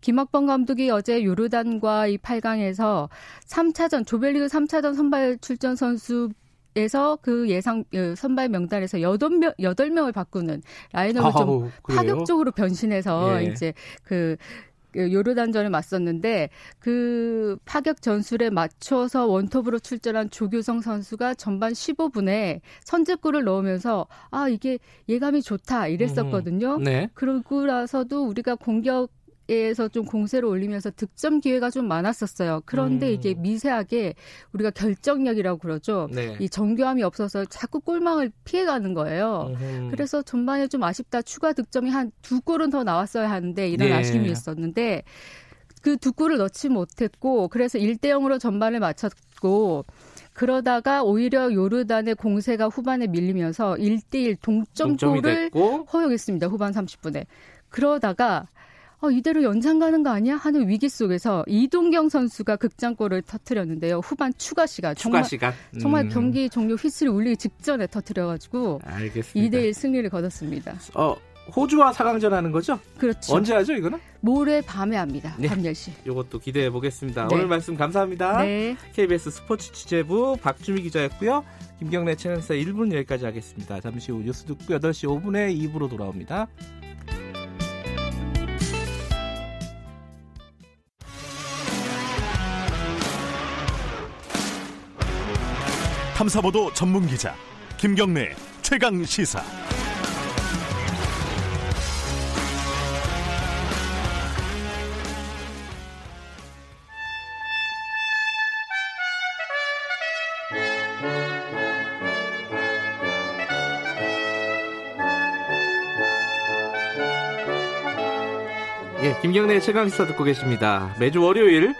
김학범 감독이 어제 요르단과 이 8강에서 3차전 조별리그 3차전 선발 출전 선수 에서 그 예상 그 선발 명단에서 8명 8명을 바꾸는 라인업을 좀 파격적으로 변신해서 예. 이제 그, 그 요르단전에 맞섰는데 그 파격 전술에 맞춰서 원톱으로 출전한 조규성 선수가 전반 15분에 선제골을 넣으면서 아 이게 예감이 좋다 이랬었거든요. 음, 네. 그러고 나서도 우리가 공격 에서 좀 공세를 올리면서 득점 기회가 좀 많았었어요. 그런데 음. 이게 미세하게 우리가 결정력이라고 그러죠. 네. 이 정교함이 없어서 자꾸 골망을 피해가는 거예요. 음흠. 그래서 전반에 좀 아쉽다. 추가 득점이 한 두 골은 더 나왔어야 하는데 이런 네. 아쉬움이 있었는데 그 두 골을 넣지 못했고 그래서 1대 0으로 전반을 마쳤고 그러다가 오히려 요르단의 공세가 후반에 밀리면서 1대1 동점골을 허용했습니다. 후반 30분에. 그러다가 어, 이대로 연장 가는 거 아니야? 하는 위기 속에서 이동경 선수가 극장골을 터트렸는데요. 후반 추가 시간. 추가 시간. 음. 정말 경기 종료 휘슬이 울리기 직전에 터트려가지고 알겠습니다. 2대1 승리를 거뒀습니다. 어, 호주와 4강전 하는 거죠? 그렇죠. 언제 하죠, 이거는? 모레 밤에 합니다. 네. 밤 10시. 이것도 기대해 보겠습니다. 네. 오늘 말씀 감사합니다. 네. KBS 스포츠 취재부 박주미 기자였고요. 김경래 채널사 1분 여기까지 하겠습니다. 잠시 후 뉴스 듣고 8시 5분에 2부로 돌아옵니다. 탐사보도 전문 기자 김경래 최강 시사. 예, 김경래 최강 시사 듣고 계십니다. 매주 월요일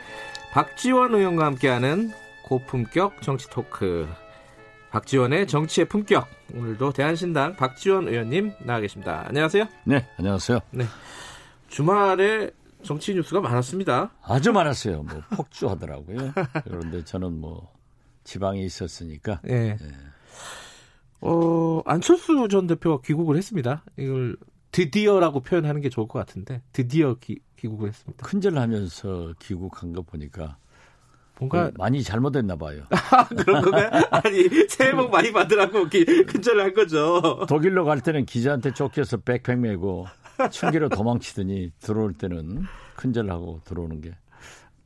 박지원 의원과 함께하는 고품격 정치 토크. 박지원의 정치의 품격. 오늘도 대한신당 박지원 의원님 나와 계십니다. 안녕하세요. 네, 안녕하세요. 네. 주말에 정치 뉴스가 많았습니다. 아주 많았어요. 뭐 폭주하더라고요. 그런데 저는 뭐 지방에 있었으니까. 네. 네. 어, 안철수 전 대표가 귀국을 했습니다. 이걸 드디어라고 표현하는 게 좋을 것 같은데 드디어 기, 귀국을 했습니다. 큰절하면서 귀국한 거 보니까 뭔가 많이 잘못했나 봐요. 그런 건가요? 아니 새해 복 많이 받으라고 큰절을 한 거죠. 독일로 갈 때는 기자한테 쫓겨서 백팩 메고 춘기로 도망치더니 들어올 때는 큰절하고 들어오는 게.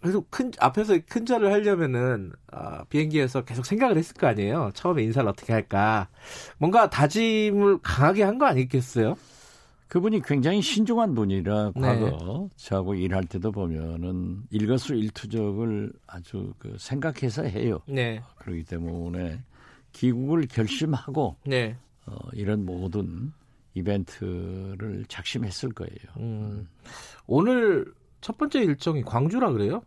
그래서 큰 앞에서 큰절을 하려면은 아, 비행기에서 계속 생각을 했을 거 아니에요. 처음에 인사를 어떻게 할까. 뭔가 다짐을 강하게 한 거 아니겠어요? 그분이 굉장히 신중한 분이라 네. 과거 저하고 일할 때도 보면은 일거수 일투족을 아주 그 생각해서 해요. 네. 그렇기 때문에 귀국을 결심하고 네. 어, 이런 모든 이벤트를 작심했을 거예요. 음. 오늘 첫 번째 일정이 광주라 그래요?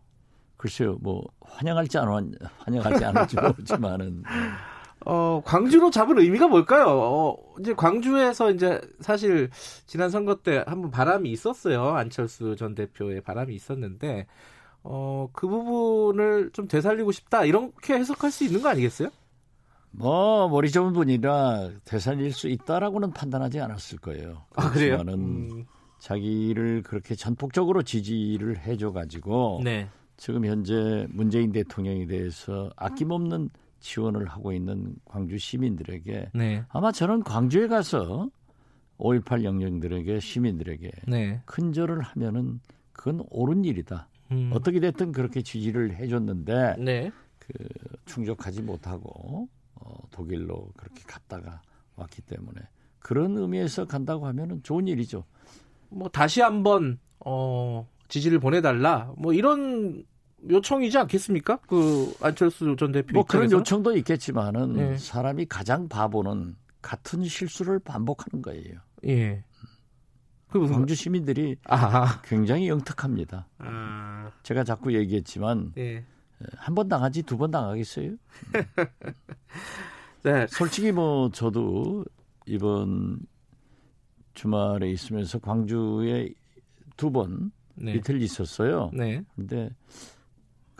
글쎄요, 뭐 환영할지 안 환영할지 않을지 모르지만은 어, 광주로 잡을 의미가 뭘까요? 어, 이제 광주에서 이제 사실 지난 선거 때 한번 바람이 있었어요. 안철수 전 대표의 바람이 있었는데, 어, 그 부분을 좀 되살리고 싶다. 이렇게 해석할 수 있는 거 아니겠어요? 뭐, 머리 좋은 분이라 되살릴 수 있다라고는 판단하지 않았을 거예요. 아, 그래요? 음. 자기를 그렇게 전폭적으로 지지를 해줘가지고, 네. 지금 현재 문재인 대통령에 대해서 아낌없는 음. 지원을 하고 있는 광주 시민들에게 네. 아마 저는 광주에 가서 5.18 영령들에게 시민들에게 네. 큰절을 하면은 그건 옳은 일이다. 음. 어떻게 됐든 그렇게 지지를 해줬는데 네. 그 충족하지 못하고 어, 독일로 그렇게 갔다가 왔기 때문에 그런 의미에서 간다고 하면은 좋은 일이죠. 뭐 다시 한번 어, 지지를 보내달라. 뭐 이런 요청이지 않겠습니까? 그 안철수 전 대표 뭐 입장에서? 그런 요청도 있겠지만은 네. 사람이 가장 바보는 같은 실수를 반복하는 거예요. 예. 그 광주 시민들이 아하. 굉장히 영특합니다. 아. 제가 자꾸 얘기했지만 예. 한번 당하지 두 번 당하겠어요? 네. 솔직히 뭐 저도 이번 주말에 있으면서 광주에 두번 네. 이틀 있었어요. 네. 근데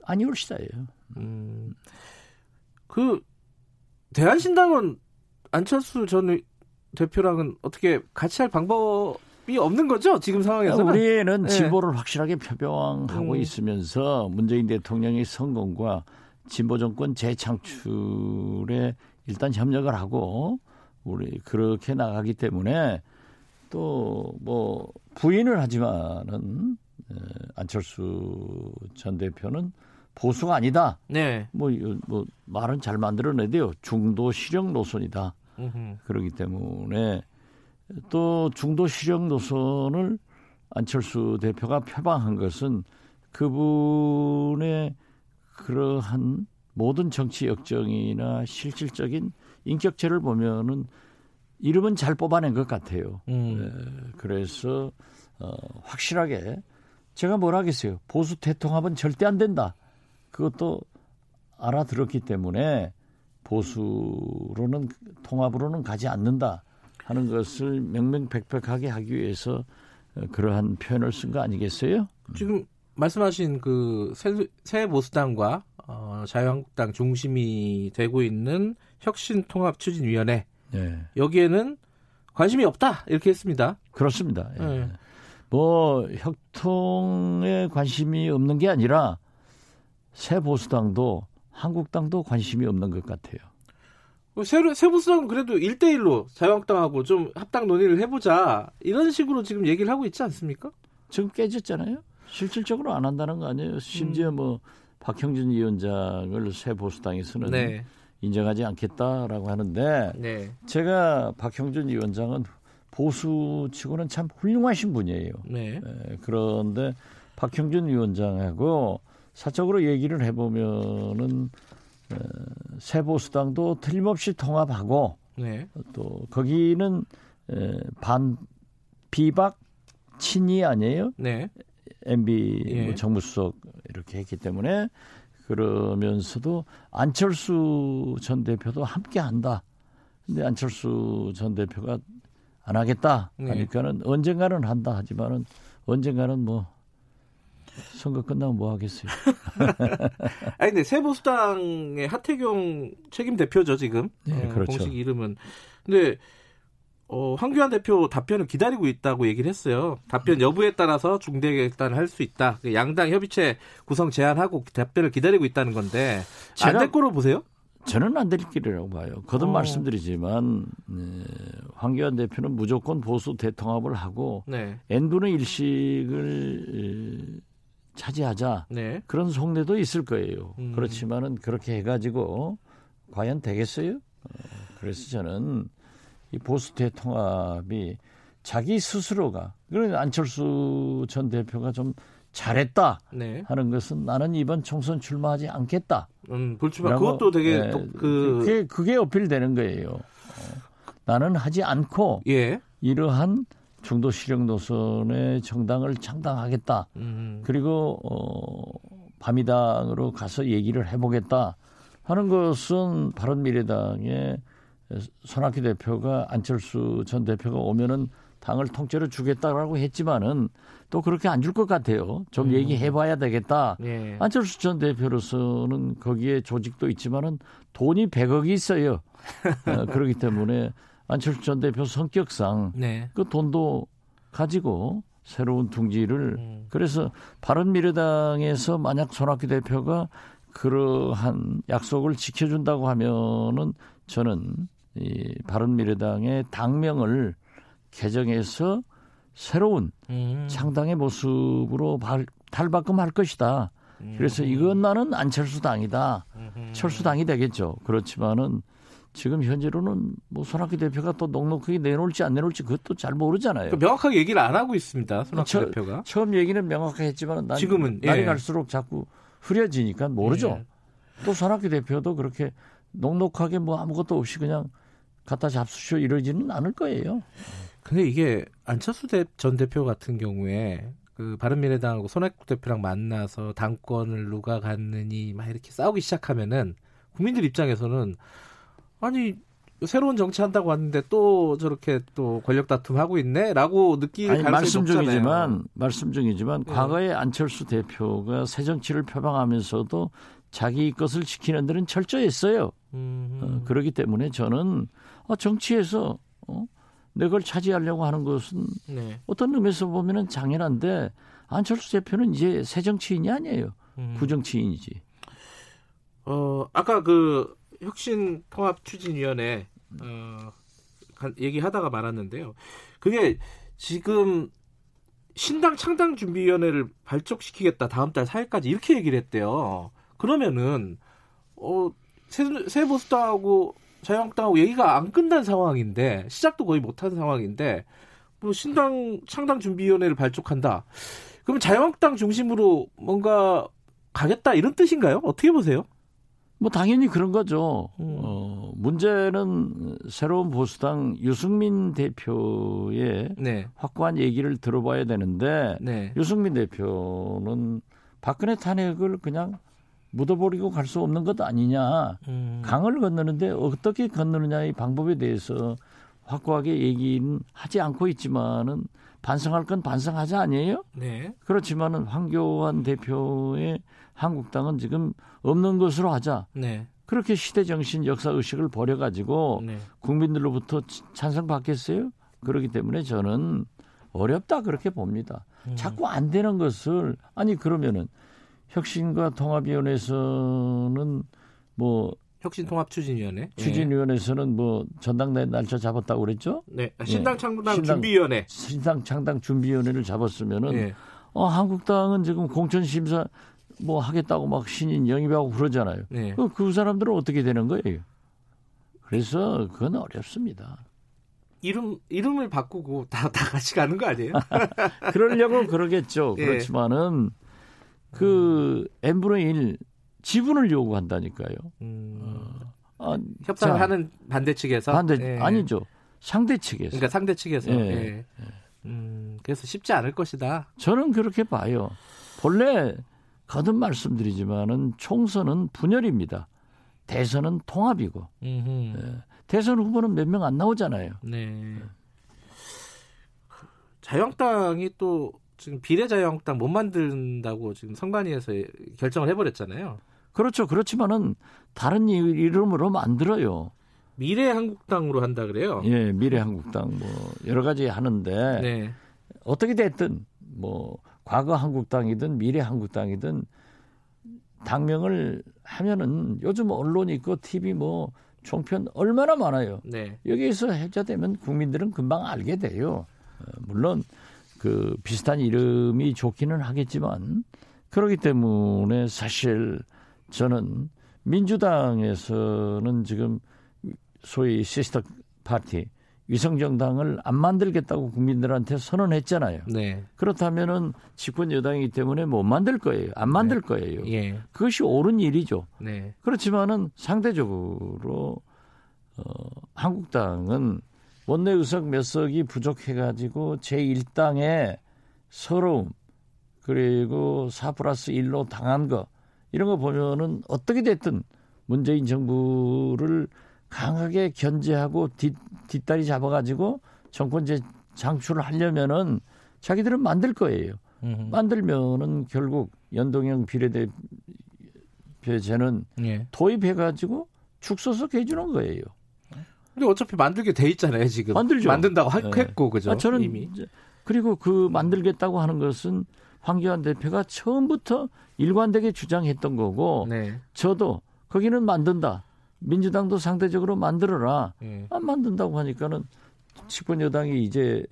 아니올시다예요. 음. 그 대한신당은 안철수 전 대표랑은 어떻게 같이 할 방법이 없는 거죠? 지금 상황에서 우리는 네. 진보를 확실하게 표명하고 음. 있으면서 문재인 대통령의 성공과 진보 정권 재창출에 일단 협력을 하고 우리 그렇게 나가기 때문에 또 뭐 부인을 하지만은 안철수 전 대표는 보수가 아니다. 네. 뭐, 뭐 말은 잘 만들어내대요. 중도 실형 노선이다. 그러기 때문에 또 중도 실형 노선을 안철수 대표가 표방한 것은 그분의 그러한 모든 정치 역정이나 실질적인 인격체를 보면은 이름은 잘 뽑아낸 것 같아요. 음. 네, 그래서 어, 확실하게 제가 뭘 하겠어요. 보수 대통합은 절대 안 된다. 그것도 알아들었기 때문에 보수로는 통합으로는 가지 않는다 하는 것을 명명백백하게 하기 위해서 그러한 표현을 쓴 거 아니겠어요? 지금 말씀하신 그 새, 새 보수당과 어, 자유한국당 중심이 되고 있는 혁신통합추진위원회 네. 여기에는 관심이 없다 이렇게 했습니다. 그렇습니다. 예. 네. 뭐 혁통에 관심이 없는 게 아니라 새 보수당도 한국당도 관심이 없는 것 같아요. 뭐 새, 세보수당은 그래도 1대1로 자유한국당하고 좀 합당 논의를 해보자 이런 식으로 지금 얘기를 하고 있지 않습니까? 지금 깨졌잖아요. 실질적으로 안 한다는 거 아니에요. 심지어 음. 뭐 박형준 위원장을 새 보수당에서는 네. 인정하지 않겠다라고 하는데 네. 제가 박형준 위원장은 보수치고는 참 훌륭하신 분이에요. 네. 에, 그런데 박형준 위원장하고 사적으로 얘기를 해보면은 에, 새 보수당도 틀림없이 통합하고 네. 또 거기는 에, 반 비박 친이 아니에요? 네. MB 예. 뭐 정무 수석 이렇게 했기 때문에 그러면서도 안철수 전 대표도 함께 한다. 근데 안철수 전 대표가 안 하겠다 네. 하니까는 네. 언젠가는 한다 하지만은 언젠가는 뭐 선거 끝나면 뭐 하겠어요. 아니 근데 새보수당의 하태경 책임 대표죠 지금. 네, 그렇죠. 공식 이름은. 근데 어, 황교안 대표 답변을 기다리고 있다고 얘기를 했어요. 답변 여부에 따라서 중대 결단을 할 수 있다. 그 양당 협의체 구성 제안하고 답변을 기다리고 있다는 건데 안 될 거로 보세요? 저는 안 될 길이라고 봐요. 거듭 어. 말씀드리지만 네, 황교안 대표는 무조건 보수 대통합을 하고 네. N분의 일식을 차지하자 네. 그런 속내도 있을 거예요. 음. 그렇지만은 그렇게 해가지고 과연 되겠어요? 어, 그래서 저는 이 보수 대통합이 자기 스스로가 그런 안철수 전 대표가 좀 잘했다 네. 하는 것은 나는 이번 총선 출마하지 않겠다. 음, 불출마 그것도 되게 네, 그 그게, 그게 어필되는 거예요. 어, 나는 하지 않고 예. 이러한 중도 실형 노선의 정당을 창당하겠다. 음. 그리고 어, 밤이당으로 가서 얘기를 해보겠다 하는 것은 바른미래당의 손학규 대표가 안철수 전 대표가 오면은 당을 통째로 주겠다라고 했지만은 또 그렇게 안 줄 것 같아요. 좀 음. 얘기해봐야 되겠다. 예. 안철수 전 대표로서는 거기에 조직도 있지만은 돈이 100억이 있어요. 어, 그렇기 때문에 안철수 전 대표 성격상 네. 그 돈도 가지고 새로운 둥지를 음. 그래서 바른미래당에서 만약 손학규 대표가 그러한 약속을 지켜준다고 하면은 저는 이 바른미래당의 당명을 개정해서 새로운 음. 창당의 모습으로 발, 탈바꿈할 것이다. 음. 그래서 이건 나는 안철수 당이다. 음. 철수 당이 되겠죠. 그렇지만은 지금 현재로는 뭐 손학규 대표가 또 넉넉하게 내놓을지 안 내놓을지 그것도 잘 모르잖아요. 그러니까 명확하게 얘기를 안 하고 있습니다. 손학규 처, 대표가. 처음 얘기는 명확하게 했지만 난, 지금은 날이 예. 갈수록 자꾸 흐려지니까 모르죠. 예. 또 손학규 대표도 그렇게 넉넉하게 뭐 아무것도 없이 그냥 갖다 잡수쇼 이러지는 않을 거예요. 근데 이게 안철수 전 대표 같은 경우에 그 바른미래당하고 손학규 대표랑 만나서 당권을 누가 갖느니 막 이렇게 싸우기 시작하면은 국민들 입장에서는 아니 새로운 정치 한다고 왔는데 또 저렇게 또 권력 다툼 하고 있네라고 느낄 아니, 말씀 중이지만 말씀 중이지만 네. 과거에 안철수 대표가 새 정치를 표방하면서도 자기 것을 지키는 데는 철저했어요. 어, 그렇기 때문에 저는 어, 정치에서 어, 내 걸 차지하려고 하는 것은 네. 어떤 의미에서 보면은 당연한데 안철수 대표는 이제 새 정치인이 아니에요. 음. 구정치인이지. 어 아까 그 혁신 통합 추진위원회 어, 얘기하다가 말았는데요. 그게 지금 신당 창당 준비위원회를 발족시키겠다 다음 달 4일까지 이렇게 얘기를 했대요. 그러면은 어 새, 새 보수당하고 자유한국당하고 얘기가 안 끝난 상황인데 시작도 거의 못한 상황인데 뭐 신당 창당 준비위원회를 발족한다. 그럼 자유한국당 중심으로 뭔가 가겠다 이런 뜻인가요? 어떻게 보세요? 뭐 당연히 그런 거죠. 음. 어, 문제는 새로운 보수당 유승민 대표의 네. 확고한 얘기를 들어봐야 되는데 네. 유승민 대표는 박근혜 탄핵을 그냥 묻어버리고 갈 수 없는 것 아니냐. 음. 강을 건너는데 어떻게 건너느냐의 방법에 대해서 확고하게 얘기는 하지 않고 있지만은 반성할 건 반성하자 아니에요? 네. 그렇지만은 황교안 대표의 한국당은 지금 없는 것으로 하자. 네. 그렇게 시대 정신 역사 의식을 버려 가지고 네. 국민들로부터 찬성 받겠어요? 그렇기 때문에 저는 어렵다 그렇게 봅니다. 음. 자꾸 안 되는 것을 아니 그러면은 혁신과 통합위원회에서는 뭐 혁신통합추진위원회 추진위원회에서는 뭐 전당대 날짜 잡았다고 그랬죠? 네, 신당 창당 예. 준비위원회 신당 창당 준비위원회를 잡았으면은 네. 어 한국당은 지금 공천 심사 뭐 하겠다고 막 신인 영입하고 그러잖아요. 네. 그, 그 사람들은 어떻게 되는 거예요? 그래서 그건 어렵습니다. 이름 이름을 바꾸고 다 다 같이 가는 거 아니에요? 그러려고 그러겠죠. 예. 그렇지만은 그 n분의 1 지분을 요구한다니까요. 음. 어. 아, 협상을 자, 하는 반대 측에서 반대 예. 아니죠. 상대 측에서. 그러니까 상대 측에서. 예. 예. 음, 그래서 쉽지 않을 것이다. 저는 그렇게 봐요. 본래 거듭 말씀드리지만은 총선은 분열입니다. 대선은 통합이고. 예. 대선 후보는 몇 명 안 나오잖아요. 네. 자유한국당이 또 지금 비례자유한국당 못 만든다고 지금 선관위에서 결정을 해버렸잖아요. 그렇죠. 그렇지만은 다른 이름으로 만들어요. 미래한국당으로 한다 그래요. 예, 미래한국당 뭐 여러 가지 하는데 네. 어떻게 됐든 뭐 과거 한국당이든 미래 한국당이든 당명을 하면은 요즘 언론이 있고 TV 뭐 종편 얼마나 많아요. 네. 여기에서 해자되면 국민들은 금방 알게 돼요. 어, 물론 그 비슷한 이름이 좋기는 하겠지만 그렇기 때문에 사실 저는 민주당에서는 지금 소위 시스터 파티 위성정당을 안 만들겠다고 국민들한테 선언했잖아요. 네. 그렇다면은 집권 여당이기 때문에 못 만들 거예요. 안 만들 네. 거예요. 예. 그것이 옳은 일이죠. 네. 그렇지만은 상대적으로 어, 한국당은 원내 의석 몇 석이 부족해가지고 제1당의 서러움 그리고 4 플러스 1로 당한 거 이런 거 보면은 어떻게 됐든 문재인 정부를 강하게 견제하고 뒷, 뒷다리 잡아가지고 정권제 장출을 하려면은 자기들은 만들 거예요. 음흠. 만들면은 결국 연동형 비례대표제는 예. 도입해가지고 축소석 해주는 거예요. 근데 어차피 만들게 돼 있잖아요 지금. 만들죠. 만든다고 네. 했고 그죠. 아, 저는 이미. 그리고 그 만들겠다고 하는 것은 황교안 대표가 처음부터 일관되게 주장했던 거고 네. 저도 거기는 만든다. 민주당도 상대적으로 만들어라. 네. 안 만든다고 하니까는 집권 여당이 이제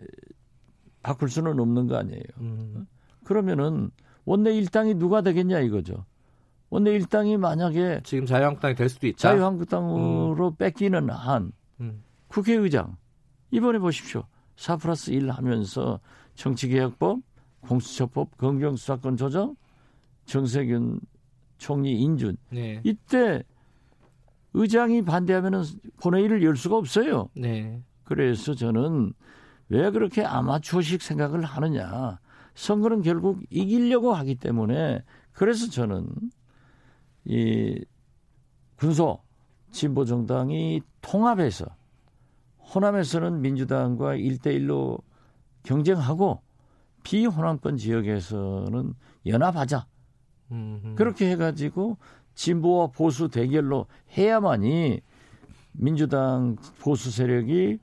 바꿀 수는 없는 거 아니에요. 음. 그러면은 원내 일당이 누가 되겠냐 이거죠. 원내 일당이 만약에 지금 자유한국당이 될 수도 있다. 자유한국당으로 음. 뺏기는 한 음. 국회의장 이번에 보십시오. 4 플러스 1 하면서 정치개혁법 공수처법, 검경수사권 조정, 정세균 총리 인준. 네. 이때 의장이 반대하면은 본회의를 열 수가 없어요. 네. 그래서 저는 왜 그렇게 아마추어식 생각을 하느냐. 선거는 결국 이기려고 하기 때문에 그래서 저는 이 군소 진보 정당이 통합해서 호남에서는 민주당과 1대1로 경쟁하고 비호남권 지역에서는 연합하자. 음흠. 그렇게 해가지고 진보와 보수 대결로 해야만이 민주당 보수 세력이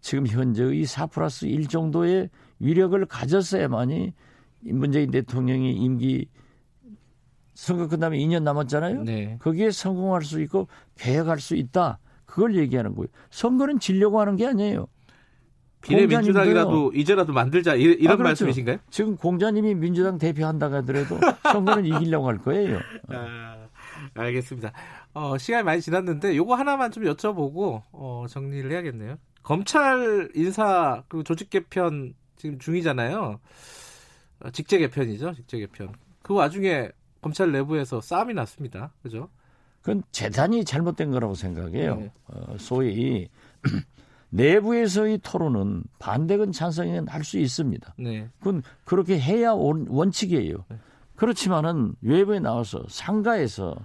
지금 현재의 4 플러스 1 정도의 위력을 가졌어야만이 문재인 대통령이 임기 선거 끝나면 2년 남았잖아요. 네. 거기에 성공할 수 있고 개혁할 수 있다. 그걸 얘기하는 거예요. 선거는 지려고 하는 게 아니에요. 비례민주당이라도 이제라도 만들자 이런 아, 그렇죠. 말씀이신가요? 지금 공자님이 민주당 대표한다고 하더라도 선거는 이기려고 할 거예요. 아, 알겠습니다. 어, 시간이 많이 지났는데 요거 하나만 좀 여쭤보고 어, 정리를 해야겠네요. 검찰 인사 그리고 조직 개편 지금 중이잖아요. 어, 직제 개편이죠, 직제 개편. 그 와중에 검찰 내부에서 싸움이 났습니다. 그죠? 그건 재단이 잘못된 거라고 생각해요. 네. 어, 소위 내부에서의 토론은 반대건 찬성은 할수 있습니다. 네. 그건 그렇게 해야 원칙이에요. 네. 그렇지만은 외부에 나와서 상가에서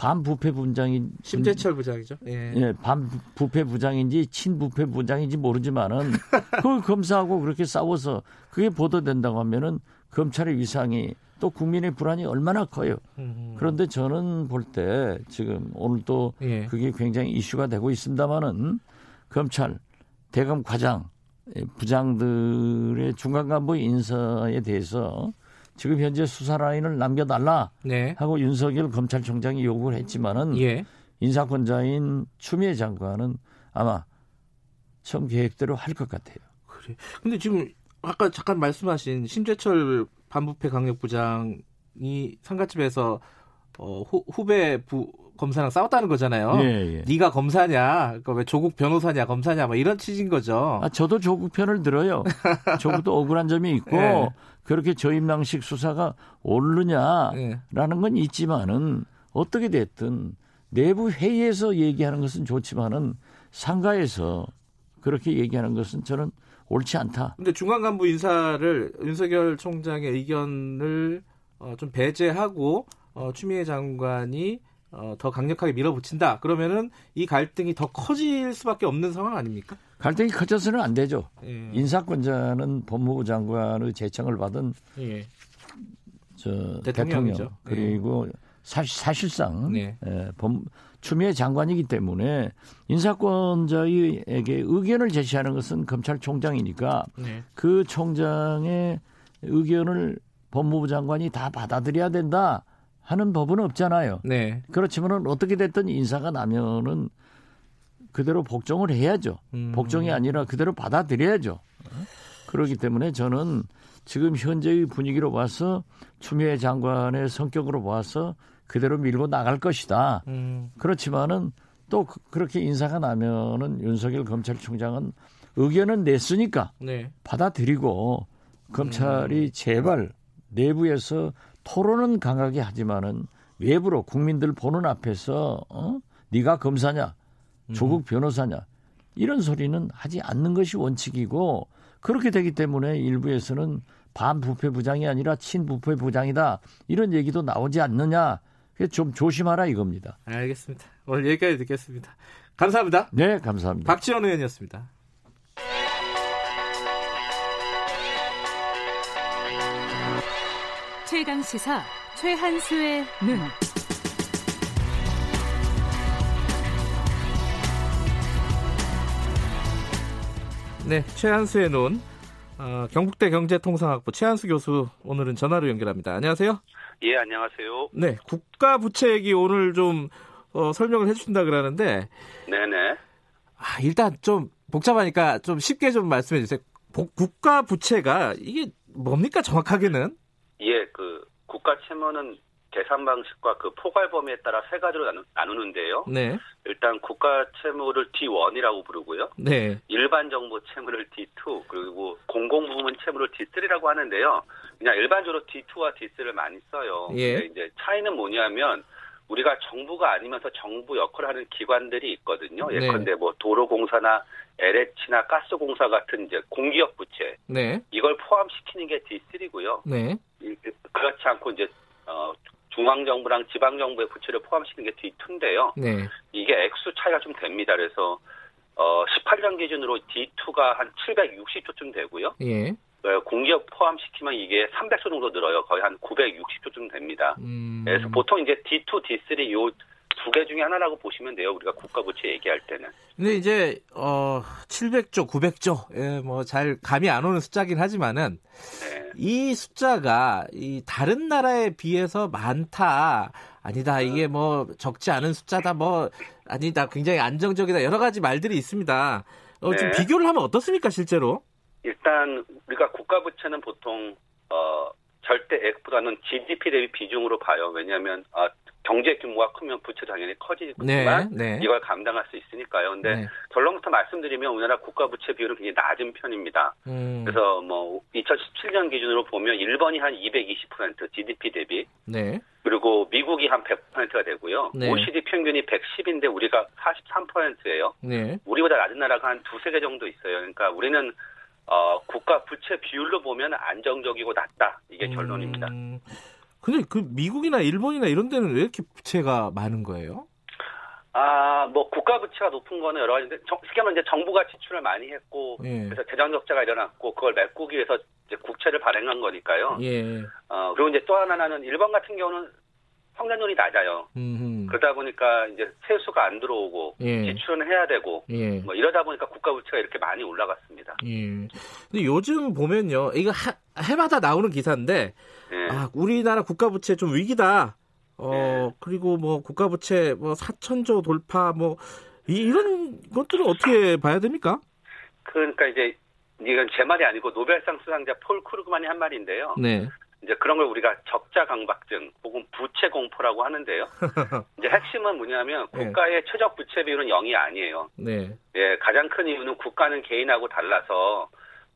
반부패 부장인 심재철 부장이죠. 예. 예, 반부패 부장인지 친부패 부장인지 모르지만은 그 검사하고 그렇게 싸워서 그게 보도된다고 하면은 검찰의 위상이 또 국민의 불안이 얼마나 커요. 그런데 저는 볼 때 지금 오늘 또 예. 그게 굉장히 이슈가 되고 있습니다만은 검찰 대검 과장 예, 부장들의 중간 간부 인사에 대해서 지금 현재 수사 라인을 남겨달라 네. 하고 윤석열 검찰총장이 요구를 했지만은 예. 인사권자인 추미애 장관은 아마 처음 계획대로 할 것 같아요. 그래. 근데 지금 아까 잠깐 말씀하신 심재철 반부패 강력부장이 상가집에서 어, 후, 후배 부, 검사랑 싸웠다는 거잖아요. 예, 예. 네가 검사냐, 그러니까 왜 조국 변호사냐, 검사냐, 뭐 이런 취지인 거죠. 아, 저도 조국 편을 들어요. 조국도 억울한 점이 있고 예. 그렇게 저임낭식 수사가 옳느냐라는 건 있지만은 어떻게 됐든 내부 회의에서 얘기하는 것은 좋지만은 상가에서 그렇게 얘기하는 것은 저는 옳지 않다. 근데 중간 간부 인사를 윤석열 총장의 의견을 어, 좀 배제하고 어, 추미애 장관이 어, 더 강력하게 밀어붙인다. 그러면은 이 갈등이 더 커질 수밖에 없는 상황 아닙니까? 갈등이 커져서는 안 되죠. 예. 인사권자는 법무부 장관의 제청을 받은 예. 저 대통령 그리고 예. 사실, 상 네. 예, 범, 추미애 장관이기 때문에 인사권자에게 의견을 제시하는 것은 검찰총장이니까 네. 그 총장의 의견을 법무부 장관이 다 받아들여야 된다. 하는 법은 없잖아요. 네. 그렇지만은 어떻게 됐든 인사가 나면은 그대로 복종을 해야죠. 음. 복종이 아니라 그대로 받아들여야죠. 그렇기 때문에 저는 지금 현재의 분위기로 봐서 추미애 장관의 성격으로 봐서 그대로 밀고 나갈 것이다. 음. 그렇지만은 또 그, 그렇게 인사가 나면은 윤석열 검찰총장은 의견은 냈으니까 네. 받아들이고 검찰이 음. 제발 내부에서 토론은 강하게 하지만은 외부로 국민들 보는 앞에서 어? 네가 검사냐, 조국 변호사냐 이런 소리는 하지 않는 것이 원칙이고 그렇게 되기 때문에 일부에서는 반부패 부장이 아니라 친부패 부장이다 이런 얘기도 나오지 않느냐. 좀 조심하라 이겁니다. 알겠습니다. 오늘 여기까지 듣겠습니다. 감사합니다. 네, 감사합니다. 박지원 의원이었습니다. 최강 시사 최한수의 눈. 네, 최한수의 눈. 어, 경북대 경제통상학부 최한수 교수 오늘은 전화로 연결합니다. 안녕하세요. 예, 안녕하세요. 네, 국가 부채 얘기 오늘 좀 어, 설명을 해주신다 그러는데. 네네. 아, 일단 좀 복잡하니까 좀 쉽게 좀 말씀해 주세요. 국가 부채가 이게 뭡니까 정확하게는? 예, 그 국가 채무는 계산 방식과 그 포괄 범위에 따라 세 가지로 나누, 는데요 네. 일단 국가 채무를 D1이라고 부르고요. 네. 일반 정부 채무를 D2 그리고 공공 부문 채무를 D3라고 하는데요. 그냥 일반적으로 D2와 D3를 많이 써요. 예. 이제 차이는 뭐냐면 우리가 정부가 아니면서 정부 역할을 하는 기관들이 있거든요. 네. 예컨대 뭐 도로공사나 LH나 가스공사 같은 이제 공기업 부채. 네. 이걸 포함시키는 게 D3고요. 네. 그렇지 않고 이제 어 중앙정부랑 지방정부의 부채를 포함시키는 게 D2인데요. 네. 이게 액수 차이가 좀 됩니다. 그래서 어 18년 기준으로 D2가 한 760조쯤 되고요. 예. 어, 공기업 포함시키면 이게 300조 정도 늘어요. 거의 한 960조쯤 됩니다. 음. 그래서 보통 이제 D2, D3 요 두 개 중에 하나라고 보시면 돼요. 우리가 국가 부채 얘기할 때는. 근데 이제 어 700조, 900조, 예, 뭐잘 감이 안 오는 숫자긴 하지만은 네. 이 숫자가 이 다른 나라에 비해서 많다. 아니다. 이게 뭐 적지 않은 숫자다. 뭐 아니다. 굉장히 안정적이다. 여러 가지 말들이 있습니다. 어, 네. 좀 비교를 하면 어떻습니까, 실제로? 일단 우리가 국가 부채는 보통 어 절대 액보다는 GDP 대비 비중으로 봐요. 왜냐하면 아, 경제 규모가 크면 부채 당연히 커지지만 네, 네. 이걸 감당할 수 있으니까요. 근데 네. 결론부터 말씀드리면 우리나라 국가 부채 비율은 굉장히 낮은 편입니다. 음. 그래서 뭐 2017년 기준으로 보면 일본이 한 220% GDP 대비 네. 그리고 미국이 한 100%가 되고요. 네. OECD 평균이 110인데 우리가 43%예요. 우리보다 낮은 나라가 한 두세 개 정도 있어요. 그러니까 우리는 어, 국가 부채 비율로 보면 안정적이고 낮다. 이게 음, 결론입니다. 근데 그 미국이나 일본이나 이런 데는 왜 이렇게 부채가 많은 거예요? 아, 뭐 국가 부채가 높은 거는 여러 가지인데 쉽게 말하면 이제 정부가 지출을 많이 했고 예. 그래서 재정 적자가 일어났고 그걸 메꾸기 위해서 이제 국채를 발행한 거니까요. 예. 어, 그리고 이제 또 하나는 일본 같은 경우는 성장률이 낮아요. 음흠. 그러다 보니까 이제 세수가 안 들어오고 예. 지출은 해야 되고 예. 뭐 이러다 보니까 국가 부채가 이렇게 많이 올라갔습니다. 예. 근데 요즘 보면요, 이거 하, 해마다 나오는 기사인데 예. 아 우리나라 국가 부채 좀 위기다. 어 예. 그리고 뭐 국가 부채 뭐 4천조 돌파 뭐 이, 런 것들은 어떻게 봐야 됩니까? 그러니까 이제 이건 제 말이 아니고 노벨상 수상자 폴 크루그만이 한 말인데요. 네. 이제 그런 걸 우리가 적자 강박증 혹은 부채 공포라고 하는데요. 이제 핵심은 뭐냐면 네. 국가의 네. 최적 부채 비율은 0이 아니에요. 네. 예, 가장 큰 이유는 국가는 개인하고 달라서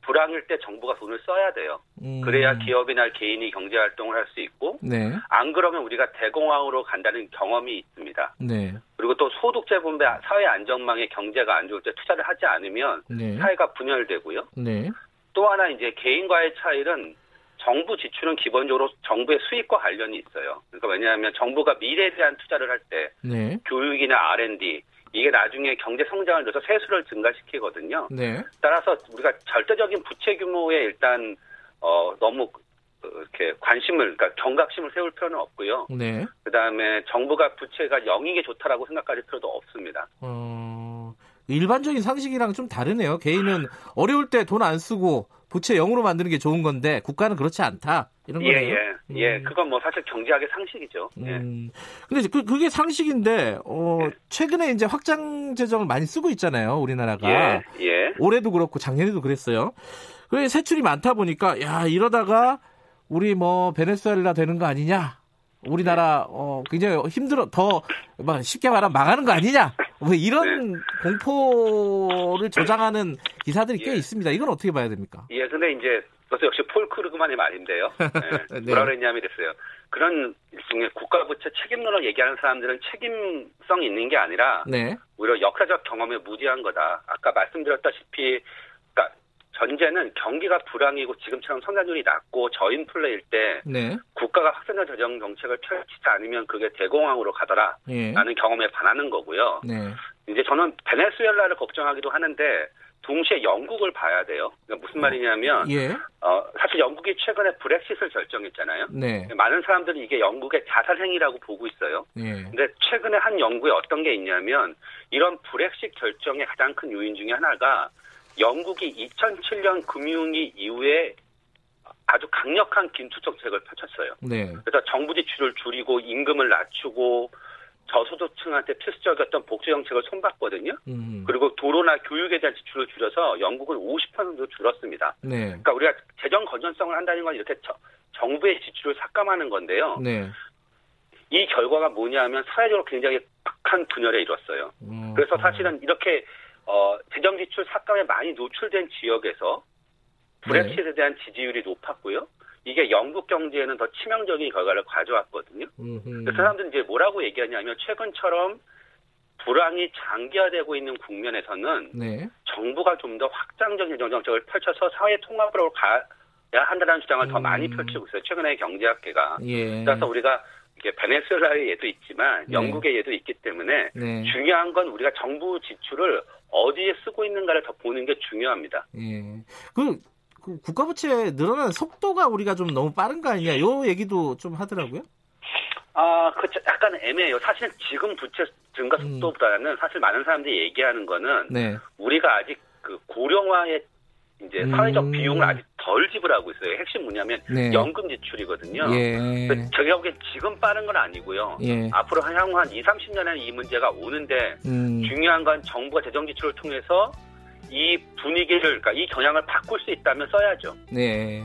불황일 때 정부가 돈을 써야 돼요. 음. 그래야 기업이나 개인이 경제 활동을 할 수 있고 네. 안 그러면 우리가 대공황으로 간다는 경험이 있습니다. 네. 그리고 또 소득 재 분배 사회 안정망에 경제가 안 좋을 때 투자를 하지 않으면 네. 사회가 분열되고요. 네. 또 하나 이제 개인과의 차이는 정부 지출은 기본적으로 정부의 수익과 관련이 있어요. 그러니까 왜냐하면 정부가 미래에 대한 투자를 할때 네. 교육이나 R&D 이게 나중에 경제 성장을 넣어서 세수를 증가시키거든요. 네. 따라서 우리가 절대적인 부채 규모에 일단 어 너무 이렇게 관심을 그러니까 경각심을 세울 필요는 없고요. 네. 그다음에 정부가 부채가 0이게 좋다라고 생각할 필요도 없습니다. 어... 일반적인 상식이랑 좀 다르네요. 개인은 어려울 때 돈 안 쓰고 부채 0으로 만드는 게 좋은 건데 국가는 그렇지 않다. 이런 예, 거네요. 예, 예. 예, 그건 뭐 사실 경제학의 상식이죠. 예. 음. 근데 그, 그게 상식인데, 어, 예. 최근에 이제 확장 재정을 많이 쓰고 있잖아요, 우리나라가. 예, 예. 올해도 그렇고 작년에도 그랬어요. 그래 세출이 많다 보니까, 야, 이러다가 우리 뭐 베네수엘라 되는 거 아니냐? 우리나라 어 굉장히 힘들어 더 쉽게 말하면 망하는 거 아니냐 뭐 이런 네. 공포를 조장하는 기사들이 꽤 예. 있습니다. 이건 어떻게 봐야 됩니까? 예, 근데 이제 그것도 역시 폴 크루그만의 말인데요. 네. 네. 뭐라 그랬냐면 이랬어요. 그런 일종의 국가부채 책임론을 얘기하는 사람들은 책임성 있는 게 아니라 네. 오히려 역사적 경험에 무지한 거다. 아까 말씀드렸다시피 전제는 경기가 불황이고 지금처럼 성장률이 낮고 저인플레일 때 네. 국가가 확산적 재정 정책을 펼치지 않으면 그게 대공황으로 가더라 예. 라는 경험에 반하는 거고요. 네. 이제 저는 베네수엘라를 걱정하기도 하는데 동시에 영국을 봐야 돼요. 그러니까 무슨 말이냐면 예. 어, 사실 영국이 최근에 브렉시트를 결정했잖아요. 네. 많은 사람들이 이게 영국의 자살 행위라고 보고 있어요. 예. 근데 최근에 한 연구에 어떤 게 있냐면 이런 브렉시트 결정의 가장 큰 요인 중에 하나가 영국이 2007년 금융위 이후에 아주 강력한 긴축 정책을 펼쳤어요. 네. 그래서 정부 지출을 줄이고 임금을 낮추고 저소득층한테 필수적이었던 복지 정책을 손봤거든요. 음. 그리고 도로나 교육에 대한 지출을 줄여서 영국은 50% 줄었습니다. 네. 그러니까 우리가 재정 건전성을 한다는 건 이렇게 저, 정부의 지출을 삭감하는 건데요. 네. 이 결과가 뭐냐면 사회적으로 굉장히 박한 분열에 이뤘어요. 음. 그래서 사실은 이렇게 어, 재정 지출 삭감에 많이 노출된 지역에서 브렉시트에 네. 대한 지지율이 높았고요. 이게 영국 경제에는 더 치명적인 결과를 가져왔거든요. 음흠. 그래서 사람들은 이제 뭐라고 얘기하냐면 최근처럼 불황이 장기화되고 있는 국면에서는 네. 정부가 좀 더 확장적인 재정 정책을 펼쳐서 사회 통합으로 가야 한다는 주장을 음. 더 많이 펼치고 있어요. 최근에 경제학계가. 예. 그래서 우리가 이게 베네수엘라의 예도 있지만 네. 영국의 예도 있기 때문에 네. 중요한 건 우리가 정부 지출을 어디에 쓰고 있는가를 더 보는 게 중요합니다. 예. 그, 그 국가 부채 늘어나는 속도가 우리가 좀 너무 빠른 거 아니냐? 요 얘기도 좀 하더라고요. 아, 그 약간 애매해요. 사실 지금 부채 증가 음. 속도보다는 음. 사실 많은 사람들이 얘기하는 거는 네. 우리가 아직 그 고령화의 이제 사회적 음. 비용을 아직 덜 지불하고 있어요. 핵심 뭐냐면 네. 연금 지출이거든요. 예. 저희가 보기엔 지금 빠른 건 아니고요. 예. 앞으로 향후 한 2, 30년에는 이 문제가 오는데 음. 중요한 건 정부가 재정 지출을 통해서 이 분위기를 그러니까 이 경향을 바꿀 수 있다면 써야죠. 네.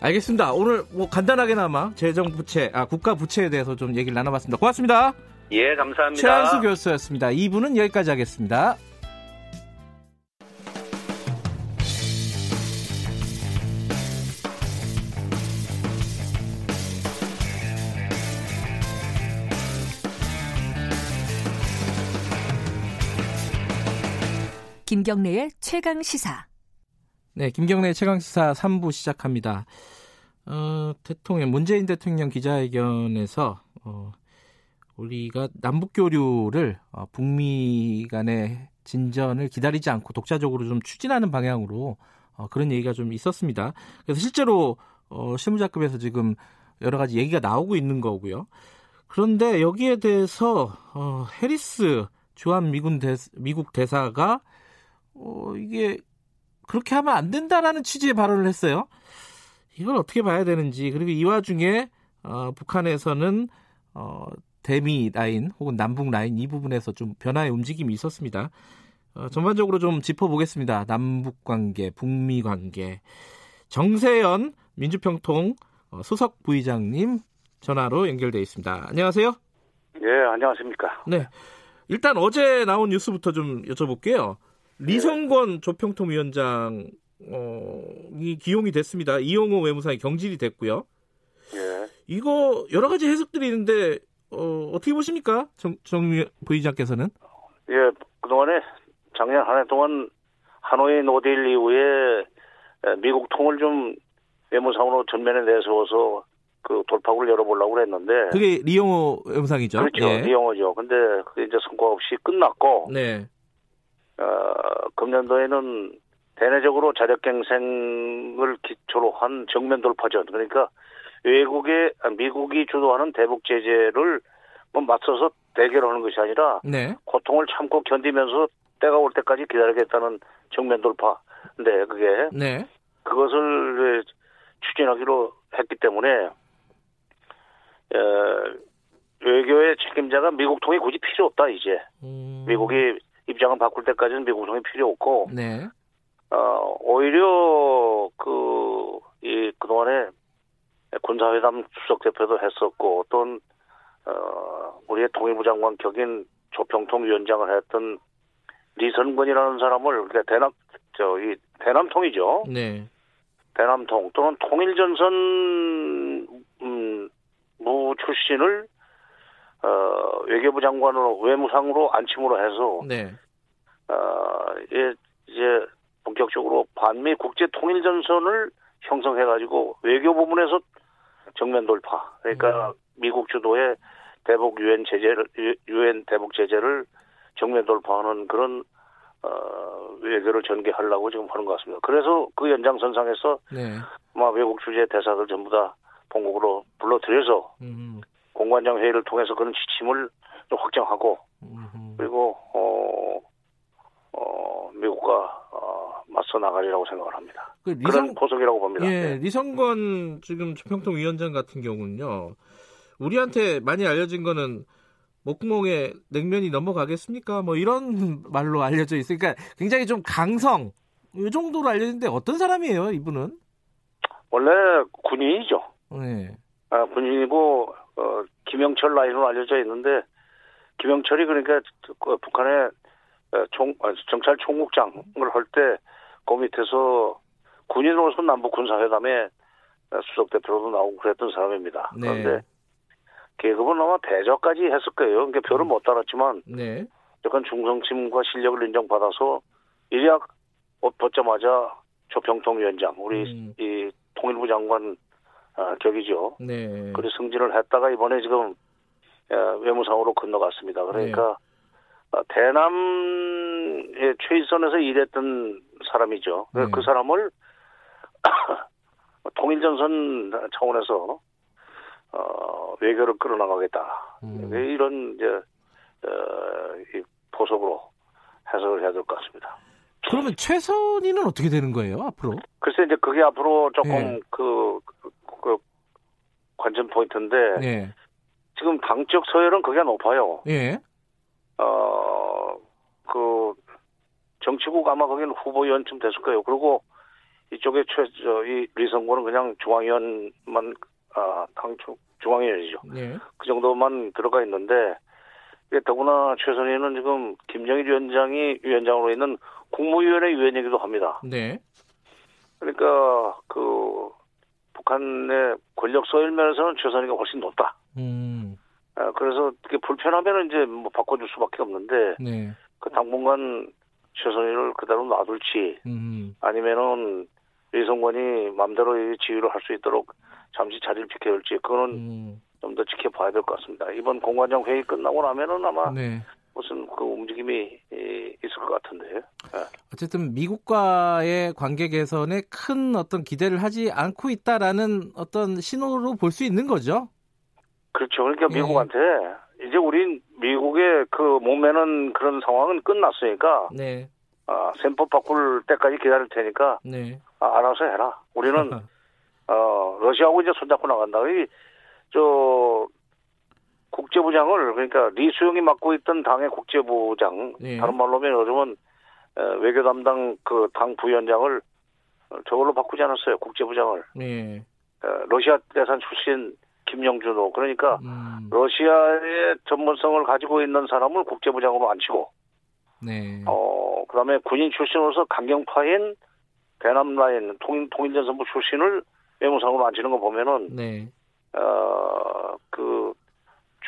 알겠습니다. 오늘 뭐 간단하게나마 재정 부채, 아 국가 부채에 대해서 좀 얘기를 나눠봤습니다. 고맙습니다. 예, 감사합니다. 최한수 교수였습니다. 2부는 여기까지 하겠습니다. 김경래의 최강 시사. 네, 김경래 최강 시사 3부 시작합니다. 어, 대통령 문재인 대통령 기자회견에서 어, 우리가 남북 교류를 어, 북미 간의 진전을 기다리지 않고 독자적으로 좀 추진하는 방향으로 어, 그런 얘기가 좀 있었습니다. 그래서 실제로 어, 실무자급에서 지금 여러 가지 얘기가 나오고 있는 거고요. 그런데 여기에 대해서 어, 해리스 주한 미군 대, 미국 대사가 어, 이게 그렇게 하면 안 된다라는 취지의 발언을 했어요. 이걸 어떻게 봐야 되는지 그리고 이 와중에 어, 북한에서는 어, 대미 라인 혹은 남북 라인 이 부분에서 좀 변화의 움직임이 있었습니다. 어, 전반적으로 좀 짚어보겠습니다. 남북 관계, 북미 관계. 정세현 민주평통 어, 수석 부의장님 전화로 연결돼 있습니다. 안녕하세요. 예, 안녕하십니까. 네. 일단 어제 나온 뉴스부터 좀 여쭤볼게요. 리성권 조평통위원장 어, 이 기용이 됐습니다. 이용호 외무상이 경질이 됐고요. 예. 이거 여러 가지 해석들이 있는데 어, 어떻게 보십니까? 정, 정 부의장께서는? 예, 그동안에 작년 한 해 동안 하노이 노딜 이후에 미국 통을 좀 외무상으로 전면에 내세워서 그 돌파구를 열어보려고 그랬는데 그게 리용호 외무상이죠. 그렇죠, 예. 리용호죠. 근데 그게 이제 성과 없이 끝났고, 네. 어, 금년도에는 대내적으로 자력갱생을 기초로 한 정면 돌파전. 그러니까 외국의 미국이 주도하는 대북 제재를 뭐 맞서서 대결하는 것이 아니라 네. 고통을 참고 견디면서 때가 올 때까지 기다리겠다는 정면 돌파. 근데 그게 네. 그것을 추진하기로 했기 때문에 어, 외교의 책임자가 미국 통이 굳이 필요 없다 이제 음. 미국이 입장을 바꿀 때까지는 미국 통이 필요 없고 네. 어, 오히려 그, 이, 그동안에 군사회담 수석 대표도 했었고, 어떤, 어, 우리의 통일부 장관 격인 조평통 위원장을 했던 리선권이라는 사람을, 그러니까 대남, 저, 이, 대남통이죠. 네. 대남통 또는 통일전선, 음, 무 출신을, 어, 외교부 장관으로, 외무상으로 안침으로 해서, 네. 어, 예, 이제, 본격적으로 반미 국제 통일 전선을 형성해 가지고 외교 부문에서 정면 돌파. 그러니까 음. 미국 주도의 대북 유엔 제재를 유엔 대북 제재를 정면 돌파하는 그런 어, 외교를 전개하려고 지금 하는 것 같습니다. 그래서 그 연장선상에서 네. 아마 외국 주재 대사들 전부 다 본국으로 불러들여서 음. 공관장 회의를 통해서 그런 지침을 좀 확정하고 음. 그리고 어, 어, 미국과 어, 맞서 나가리라고 생각을 합니다. 그 리성, 그런 포석이라고 봅니다. 예, 네. 리성건 지금 조평통 위원장 같은 경우는요. 우리한테 많이 알려진 거는 목구멍에 냉면이 넘어가겠습니까? 뭐 이런 말로 알려져 있으니까 굉장히 좀 강성 이 정도로 알려진데 어떤 사람이에요, 이분은? 원래 군인이죠. 네. 아, 군인이고 어, 김영철 라인으로 알려져 있는데 김영철이 그러니까 그 북한의 총, 아, 정찰 총국장을 할 때 그 밑에서 군인으로서 남북 군사회담에 수석 대표로도 나오고 그랬던 사람입니다. 네. 그런데 계급은 아마 대저까지 했을 거예요. 그러니까 별은 못 달았지만 네. 약간 중성심과 실력을 인정받아서 일약 옷 벗자마자 조평통 위원장 우리 음. 이 통일부 장관 아, 격이죠. 네. 그리 승진을 했다가 이번에 지금 외무상으로 건너갔습니다. 그러니까 네. 어, 대남의 최일선에서 일했던 사람이죠. 네. 그 사람을 통일전선 차원에서 어, 외교를 끌어나가겠다. 음. 이런 이제 어, 이 포석으로 해석을 해야 될 것 같습니다. 그러면 최선희는 어떻게 되는 거예요 앞으로? 글쎄 이제 그게 앞으로 조금 네. 그 관전 포인트인데 네. 지금 당적 서열은 그게 높아요. 예. 어, 그, 정치국 아마 거기는 후보 위원쯤 됐을 거예요. 그리고 이쪽에 최, 저, 이 리성구는 그냥 중앙위원만, 아, 당 중앙위원이죠. 네. 그 정도만 들어가 있는데, 더구나 최선희는 지금 김정일 위원장이 위원장으로 있는 국무위원회 위원이기도 합니다. 네. 그러니까 그 북한의 권력 소일 면에서는 최선희가 훨씬 높다. 음. 아, 그래서 그게 불편하면 이제 뭐 바꿔줄 수밖에 없는데 네. 그 당분간 최선희를 그대로 놔둘지 음. 아니면은 이성권이 마음대로 지휘를 할 수 있도록 잠시 자리를 비켜야 할지 그거는 음. 좀더 지켜봐야 될 것 같습니다. 이번 공관장 회의 끝나고 나면은 아마 네. 무슨 그 움직임이 있을 것 같은데요. 네. 어쨌든 미국과의 관계 개선에 큰 어떤 기대를 하지 않고 있다라는 어떤 신호로 볼 수 있는 거죠. 그렇죠. 그러니까 네. 미국한테 이제 우린 미국의 그 몸매는 그런 상황은 끝났으니까 네. 아, 셈법 바꿀 때까지 기다릴 테니까 네. 아, 알아서 해라. 우리는 어, 러시아하고 이제 손잡고 나간다. 이저 국제부장을 그러니까 리수영이 맡고 있던 당의 국제부장 네. 다른 말로 하면 요즘은 외교 담당 그 당 부위원장을 저걸로 바꾸지 않았어요. 국제부장을. 네. 러시아 대산 출신 김영준호 그러니까 음. 러시아의 전문성을 가지고 있는 사람을 국제부장으로 앉히고 네. 어 그다음에 군인 출신으로서 강경파인 대남 라인 통일 통일전선부 출신을 외무상으로 앉히는 거 보면은 네. 어그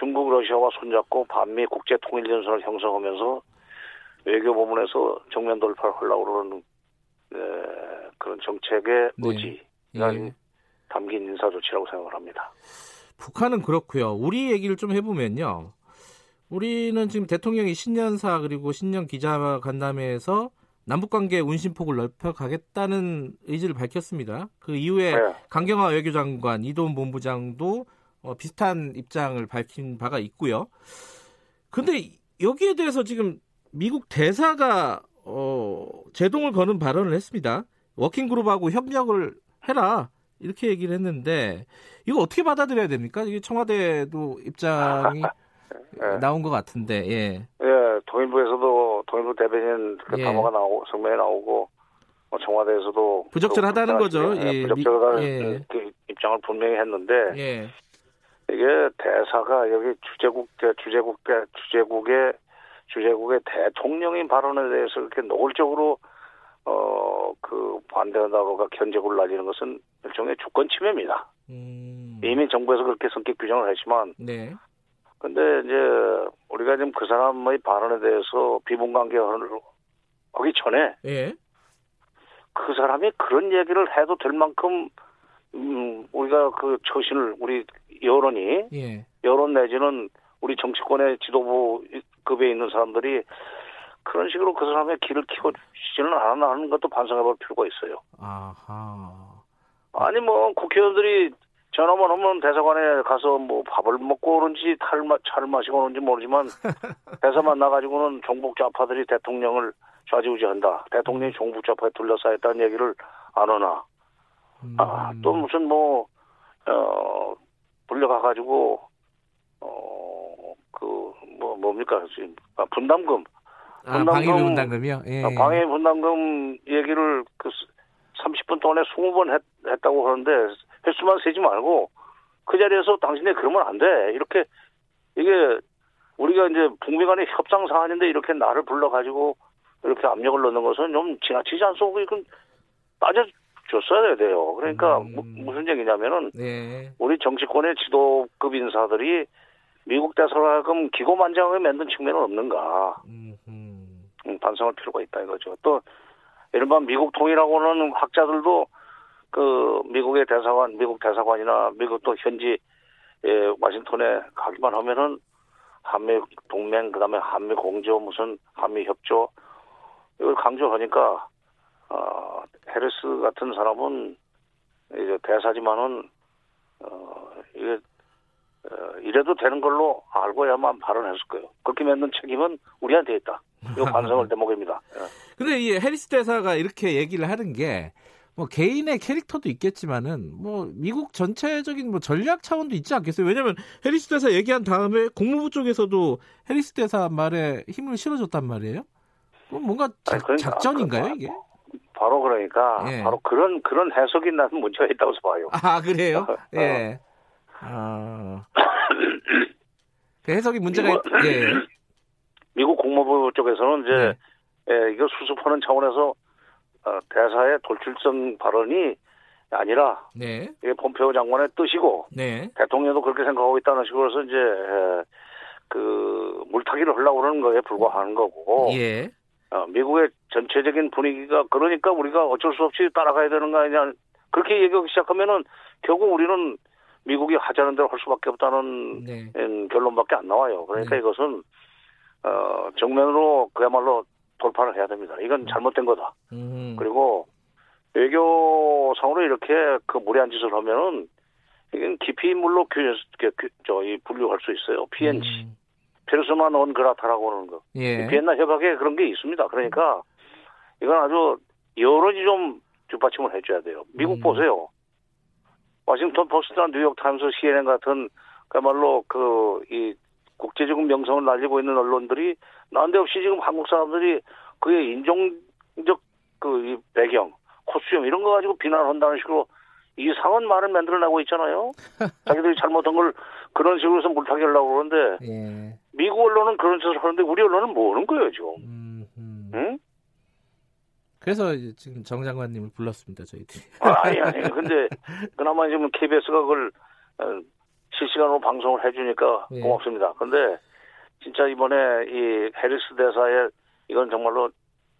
중국 러시아와 손잡고 반미 국제 통일 전선을 형성하면서 외교 부문에서 정면 돌파를 하려고 그러는 에, 그런 정책의 네. 의지가 예. 담긴 인사 조치라고 생각을 합니다. 북한은 그렇고요. 우리 얘기를 좀 해보면요. 우리는 지금 대통령이 신년사 그리고 신년 기자 간담회에서 남북관계 운신폭을 넓혀가겠다는 의지를 밝혔습니다. 그 이후에 네. 강경화 외교장관, 이동 본부장도 어, 비슷한 입장을 밝힌 바가 있고요. 근데 여기에 대해서 지금 미국 대사가 어, 제동을 거는 발언을 했습니다. 워킹그룹하고 협력을 해라 이렇게 얘기를 했는데 이거 어떻게 받아들여야 됩니까? 이게 청와대도 입장이 네. 나온 것 같은데, 예. 예, 통일부에서도 통일부 대변인 그 예. 담화가 나오고 성명이 나오고 뭐 청와대에서도 부적절하다는 거죠. 예, 부적절하다는 예. 그 입장을 분명히 했는데 예. 이게 대사가 여기 주재국 대 주재국 대 주재국의 주재국의 대통령인 발언에 대해서 이렇게 노골적으로 어 그 반대한다고가 견제구를 날리는 것은 일종의 주권 침해입니다. 음. 이미 정부에서 그렇게 성격 규정을 했지만 네. 근데 이제 우리가 지금 그 사람의 발언에 대해서 비문관계를 하기 전에 예. 그 사람이 그런 얘기를 해도 될 만큼 음, 우리가 그 처신을 우리 여론이 예. 여론 내지는 우리 정치권의 지도부 급에 있는 사람들이 그런 식으로 그 사람의 길을 키워주지는 않았나 하는 것도 반성해볼 필요가 있어요. 아하. 아니 뭐 국회의원들이 전화만 오면 대사관에 가서 뭐 밥을 먹고 오는지 탈마, 차를 마시고 오는지 모르지만 대사 만 나가지고는 종북 좌파들이 대통령을 좌지우지한다. 대통령이 종북 좌파에 둘러싸였다는 얘기를 안 하나. 음. 아, 또 무슨 뭐, 어, 불려가가지고, 어, 그, 뭐, 뭡니까, 지금, 아, 분담금. 분담금. 아, 방해 분담금이요? 예. 아, 방해 분담금 얘기를 그 30분 동안에 20번 했, 했다고 하는데, 횟수만 세지 말고, 그 자리에서 당신네 그러면 안 돼. 이렇게, 이게, 우리가 이제 북미 간의 협상 사안인데 이렇게 나를 불러가지고 이렇게 압력을 넣는 것은 좀 지나치지 않소. 이건 따져 줬어야 돼요. 그러니까 음. 무 슨 얘기냐면은 네. 우리 정치권의 지도급 인사들이 미국 대사관금 기고만장하게 만든 측면은 없는가 음, 반성할 필요가 있다 이거죠. 또 이른바 미국 통일하고는 학자들도 그 미국의 대사관, 미국 대사관이나 미국 또 현지 에 와싱턴에 가기만 하면은 한미 동맹 그다음에 한미 공조 무슨 한미 협조 이걸 강조하니까 어, 헤르스 같은 사람은 이제 대사지만은 어, 이게 어, 이래도 되는 걸로 알고야만 발언했을 거예요. 그렇게 만든 책임은 우리한테 있다. 이거 반성을 대목입니다. 예. 근데 이 해리스 대사가 이렇게 얘기를 하는 게 뭐 개인의 캐릭터도 있겠지만은 뭐 미국 전체적인 뭐 전략 차원도 있지 않겠어요? 왜냐면 해리스 대사 얘기한 다음에 국무부 쪽에서도 해리스 대사 말에 힘을 실어줬단 말이에요. 뭔가 자, 아니, 그러니까, 작전인가요 이게? 바로 그러니까 예. 바로 그런 그런 해석이 나는 문제가 있다고 봐요. 아 그래요? 어. 예. 아. 그 해석이 문제가 미국, 있, 예. 미국 국무부 쪽에서는 이제 네. 예, 이거 수습하는 차원에서 어, 대사의 돌출성 발언이 아니라 네. 이게 폼페오 장관의 뜻이고 네. 대통령도 그렇게 생각하고 있다는 식으로 해서 이제 에, 그 물타기를 하려고 그러는 거에 불과하는 거고 예. 어, 미국의 전체적인 분위기가 그러니까 우리가 어쩔 수 없이 따라가야 되는 거 아니냐 그렇게 얘기하기 시작하면은 결국 우리는 미국이 하자는 대로 할 수밖에 없다는 네. 결론밖에 안 나와요. 그러니까 네. 이것은 어, 정면으로 그야말로 돌파를 해야 됩니다. 이건 음. 잘못된 거다. 음. 그리고 외교상으로 이렇게 그 무리한 짓을 하면은 이건 기피 인물로 규, 규, 저희 분류할 수 있어요. PNG. 음. persona non grata라고 하는 거. 예. 비엔나 협약에 그런 게 있습니다. 그러니까 이건 아주 여론이 좀 뒷받침을 해줘야 돼요. 미국 음. 보세요. 워싱턴 포스트나 뉴욕 타임스, CNN 같은 그야말로 그 이 국제적인 명성을 날리고 있는 언론들이 난데없이 지금 한국 사람들이 그의 인종적 그 배경, 코스튬 이런 거 가지고 비난을 한다는 식으로 이상한 말을 만들어내고 있잖아요. 자기들이 잘못한 걸 그런 식으로 해서 물타기 하려고 그러는데 예. 미국 언론은 그런 짓을 하는데 우리 언론은 뭐 하는 거예요 지금? 음, 음. 응? 그래서 지금 정 장관님을 불렀습니다 저희들이. 아니 아니 근데 그나마 지금 KBS가 그걸 어, 실시간으로 방송을 해주니까 예. 고맙습니다. 근데 진짜 이번에 이 해리스 대사의 이건 정말로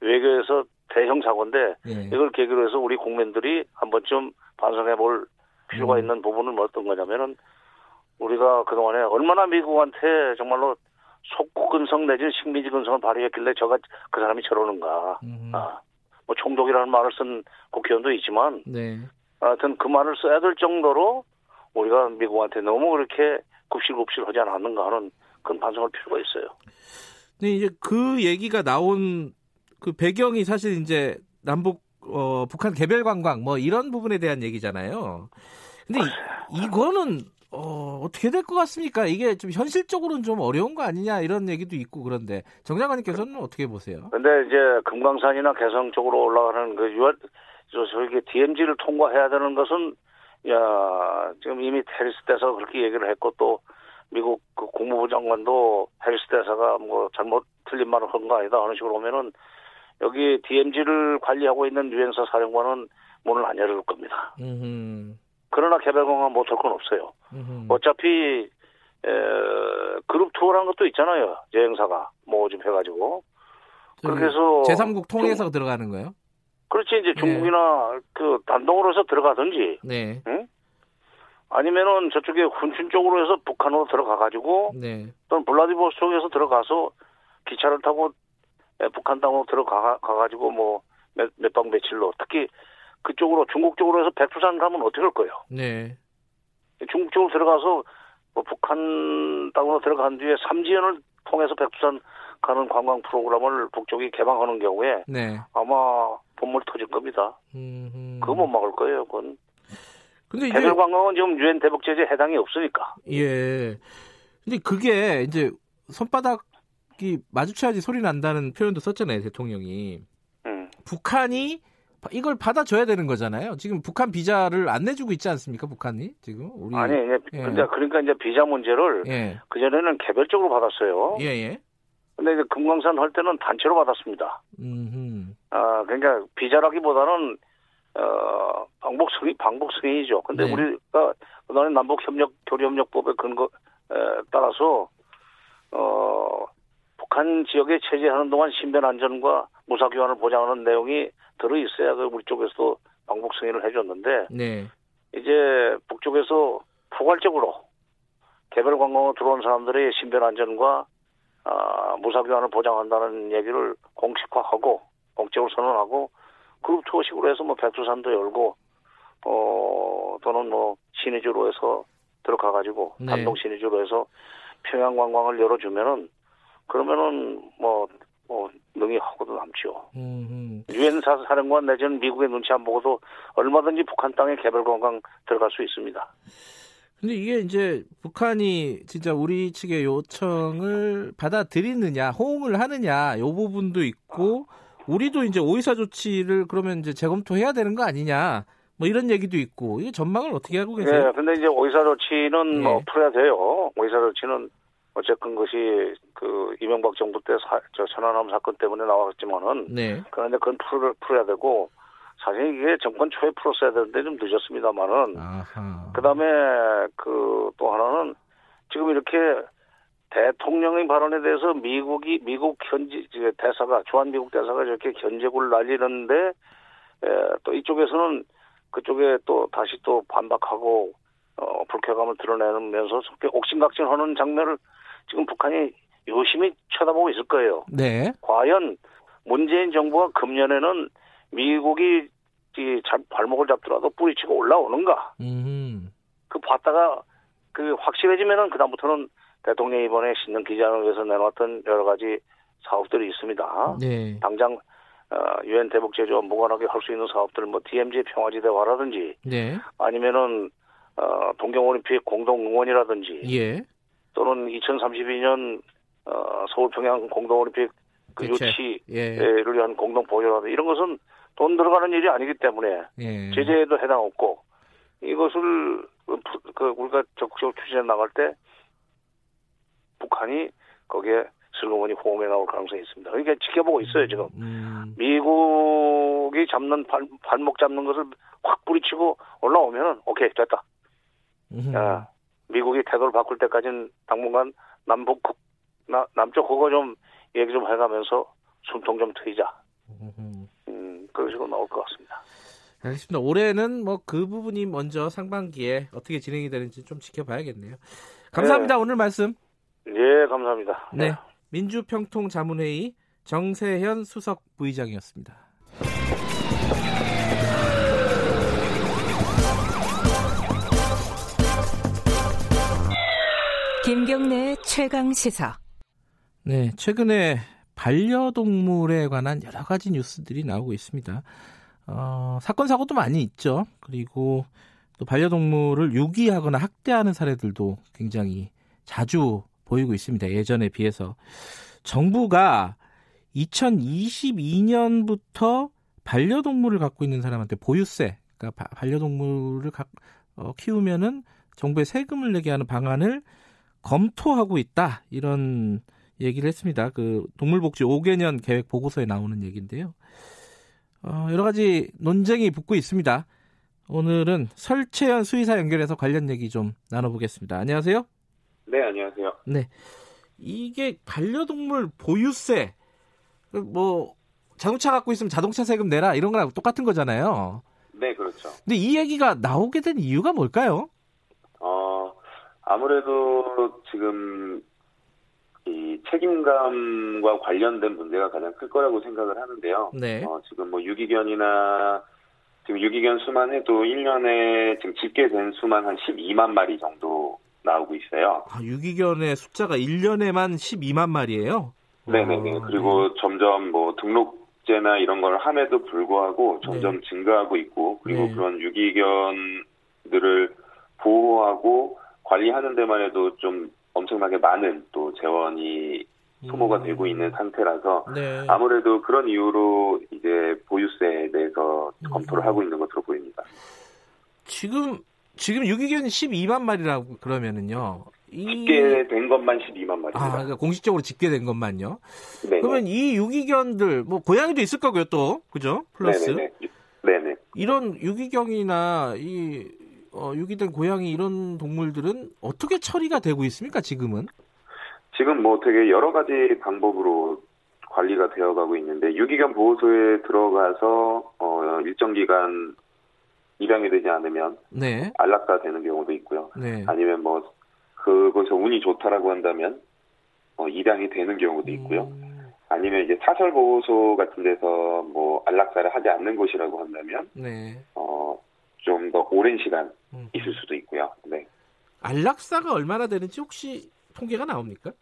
외교에서 대형 사고인데 예. 이걸 계기로 해서 우리 국민들이 한 번쯤 반성해 볼 필요가 음. 있는 부분은 어떤 거냐면은 우리가 그동안에 얼마나 미국한테 정말로 속구 근성 내지는 식민지 근성을 발휘했길래 저가 그 사람이 저러는가. 음. 아, 뭐 총독이라는 말을 쓴 국회의원도 있지만 네. 하여튼 그 말을 써야 될 정도로 우리가 미국한테 너무 그렇게 굽실굽실 하지 않았는가 하는 그런 반성할 필요가 있어요. 네, 이제 그 얘기가 나온 그 배경이 사실 이제 남북 어, 북한 개별 관광 뭐 이런 부분에 대한 얘기잖아요. 근데 이, 이거는 어, 어떻게 될 것 같습니까? 이게 좀 현실적으로는 좀 어려운 거 아니냐 이런 얘기도 있고 그런데 정장관님께서는 어떻게 보세요? 근데 이제 금강산이나 개성 쪽으로 올라가는 그 유한 저기 DMZ를 통과해야 되는 것은 야 지금 이미 테리스 대사가 그렇게 얘기를 했고 또 미국 그 국무부 장관도 해리스 대사가 뭐 잘못 틀린 말을 한 거 아니다 하는 식으로 오면은 여기 DMZ를 관리하고 있는 유엔사 사령관은 문을 안 열을 겁니다. 음흠. 그러나 개별공항 못할 건 없어요. 음흠. 어차피 에, 그룹 투어라는 것도 있잖아요. 여행사가 모집 해가지고 그렇게 해서 제3국 통해서 중, 들어가는 거예요? 그렇지 이제 중국이나 네. 그 단동으로 해서 들어가든지 네. 응? 아니면은 저쪽에 훈춘 쪽으로 해서 북한으로 들어가가지고 네. 또는 블라디보스톡에서 들어가서 기차를 타고 북한 땅으로 들어가 가지고 뭐 몇박 며칠로 특히 그쪽으로 중국 쪽으로 해서 백두산 가면 어떻게 할 거예요? 네. 중국 쪽으로 들어가서 뭐 북한 땅으로 들어간 뒤에 삼지연을 통해서 백두산 가는 관광 프로그램을 북쪽이 개방하는 경우에 네. 아마 본물 터질 겁니다. 음흠. 그거 못 막을 거예요, 그건. 근데 이제 해설 관광은 지금 유엔 대북 제재 해당이 없으니까. 예. 근데 그게 이제 손바닥 이 마주쳐야지 소리 난다는 표현도 썼잖아요, 대통령이. 음. 북한이 이걸 받아줘야 되는 거잖아요. 지금 북한 비자를 안 내주고 있지 않습니까? 북한이 지금 우리 아니, 예. 근데 그러니까 이제 비자 문제를 예. 그 전에는 개별적으로 받았어요. 예, 예. 근데 이제 금강산 할 때는 단체로 받았습니다. 음흠. 아, 그러니까 비자라기보다는 어, 방북 승인, 방북 승인이죠. 근데 네. 우리가 그다음에 남북 협력 교류 협력법에 근거 에, 따라서 어, 북한 지역에 체제하는 동안 신변 안전과 무사 교환을 보장하는 내용이 들어 있어야 그 우리 쪽에서도 방북 승인을 해줬는데 네. 이제 북쪽에서 포괄적으로 개별 관광으로 들어온 사람들의 신변 안전과 아, 무사 교환을 보장한다는 얘기를 공식화하고 공적으로 선언하고 그룹 투어식으로 해서 뭐 백두산도 열고 어 또는 뭐 신의주로 해서 들어가 가지고 네. 단독 신의주로 해서 평양 관광을 열어주면은 그러면은 뭐 뭐 능히 하고도 남죠. 유엔 사령관 내지는 미국의 눈치 안 보고도 얼마든지 북한 땅에 개별 관광 들어갈 수 있습니다. 근데 이게 이제 북한이 진짜 우리 측의 요청을 받아들이느냐, 호응을 하느냐, 요 부분도 있고, 우리도 이제 오이사 조치를 그러면 이제 재검토해야 되는 거 아니냐, 뭐 이런 얘기도 있고, 이게 전망을 어떻게 하고 계세요? 네, 근데 이제 오이사 조치는 네. 뭐 풀어야 돼요. 오이사 조치는 어쨌건 것이 그 이명박 정부 때 사, 저 천안함 사건 때문에 나왔지만은 네. 그런데 그건 풀, 풀어야 되고 사실 이게 정권 초에 풀었어야 되는데 좀 늦었습니다만은 그다음에 그 또 하나는 지금 이렇게 대통령의 발언에 대해서 미국이 미국 현지 대사가 주한 미국 대사가 저렇게 견제구를 날리는데 에, 또 이쪽에서는 그쪽에 또 다시 또 반박하고 어, 불쾌감을 드러내면서 옥신각신하는 장면을 지금 북한이 유심히 쳐다보고 있을 거예요. 네. 과연 문재인 정부가 금년에는 미국이 이 발목을 잡더라도 뿌리치고 올라오는가? 음. 그 봤다가 그 확실해지면은 그 다음부터는 대통령이 이번에 신년 기자회견에서 내놓았던 여러 가지 사업들이 있습니다. 네. 당장 어, 유엔 대북 제조와 무관하게 할 수 있는 사업들 뭐 DMZ 평화지대화라든지 네. 아니면은 어, 동경올림픽 공동 응원이라든지 예. 또는 2032년 어, 서울 평양 공동올림픽 그 유치를 예. 위한 공동 보조라든지 이런 것은 돈 들어가는 일이 아니기 때문에 예. 제재에도 해당 없고 이것을 그 우리가 적극적으로 추진해 나갈 때 북한이 거기에 슬로건이 호응해 나올 가능성이 있습니다. 그러니까 지켜보고 있어요 지금. 음. 미국이 잡는 발, 발목 잡는 것을 확 뿌리치고 올라오면은 오케이 됐다. 음. 야, 미국이 태도를 바꿀 때까지는 당분간 남북 나, 남쪽 그거 좀 얘기 좀 해가면서 숨통 좀 트이자. 음, 그런 식으로 나올 것 같습니다. 알겠습니다. 올해는 뭐 그 부분이 먼저 상반기에 어떻게 진행이 되는지 좀 지켜봐야겠네요. 감사합니다. 네. 오늘 말씀. 예, 감사합니다. 네. 네. 민주평통자문회의 정세현 수석 부의장이었습니다. 김경래 최강 시사. 네, 최근에 반려동물에 관한 여러 가지 뉴스들이 나오고 있습니다. 어, 사건 사고도 많이 있죠. 그리고 또 반려동물을 유기하거나 학대하는 사례들도 굉장히 자주 보이고 있습니다. 예전에 비해서 정부가 2022년부터 반려동물을 갖고 있는 사람한테 보유세, 그러니까 반려동물을 가, 어, 키우면은 정부에 세금을 내게 하는 방안을 검토하고 있다 이런 얘기를 했습니다. 그 동물복지 5개년 계획 보고서에 나오는 얘기인데요. 어, 여러 가지 논쟁이 붙고 있습니다. 오늘은 설채연 수의사 연결해서 관련 얘기 좀 나눠보겠습니다. 안녕하세요. 네, 안녕하세요. 네. 이게 반려동물 보유세, 그 뭐, 자동차 갖고 있으면 자동차 세금 내라, 이런 거랑 똑같은 거잖아요. 네, 그렇죠. 근데 이 얘기가 나오게 된 이유가 뭘까요? 어, 아무래도 지금 이 책임감과 관련된 문제가 가장 클 거라고 생각을 하는데요. 네. 어, 지금 뭐 유기견이나 지금 유기견 수만 해도 1년에 지금 집계된 수만 한 12만 마리 정도 나오고 있어요. 아, 유기견의 숫자가 1년에만 12만 마리예요? 네네네. 어, 그리고 네. 점점 뭐 등록제나 이런 걸 함에도 불구하고 점점 네. 증가하고 있고 그리고 네. 그런 유기견들을 보호하고 관리하는 데만 해도 좀 엄청나게 많은 또 재원이 소모가 음. 되고 있는 상태라서 네. 아무래도 그런 이유로 이제 보유세에 대해서 음. 검토를 하고 있는 것으로 보입니다. 지금 지금 유기견이 12만 마리라고 그러면은요. 이... 집계된 것만 12만 마리. 아, 그러니까 공식적으로 집계된 것만요. 네. 그러면 이 유기견들 뭐 고양이도 있을 거고요, 또 그죠? 플러스. 네네. 네네. 이런 유기견이나 이 어, 유기된 고양이 이런 동물들은 어떻게 처리가 되고 있습니까? 지금은? 지금 뭐 되게 여러 가지 방법으로 관리가 되어가고 있는데 유기견 보호소에 들어가서 어, 일정 기간 입양이 되지 않으면 네. 안락사 되는 경우도 있고요. 네. 아니면 뭐 그곳에서 운이 좋다라고 한다면 어, 입양이 되는 경우도 있고요. 음. 아니면 이제 사설 보호소 같은 데서 뭐 안락사를 하지 않는 곳이라고 한다면 네. 어, 좀 더 오랜 시간 음. 있을 수도 있고요. 네. 안락사가 얼마나 되는지 혹시 통계가 나옵니까?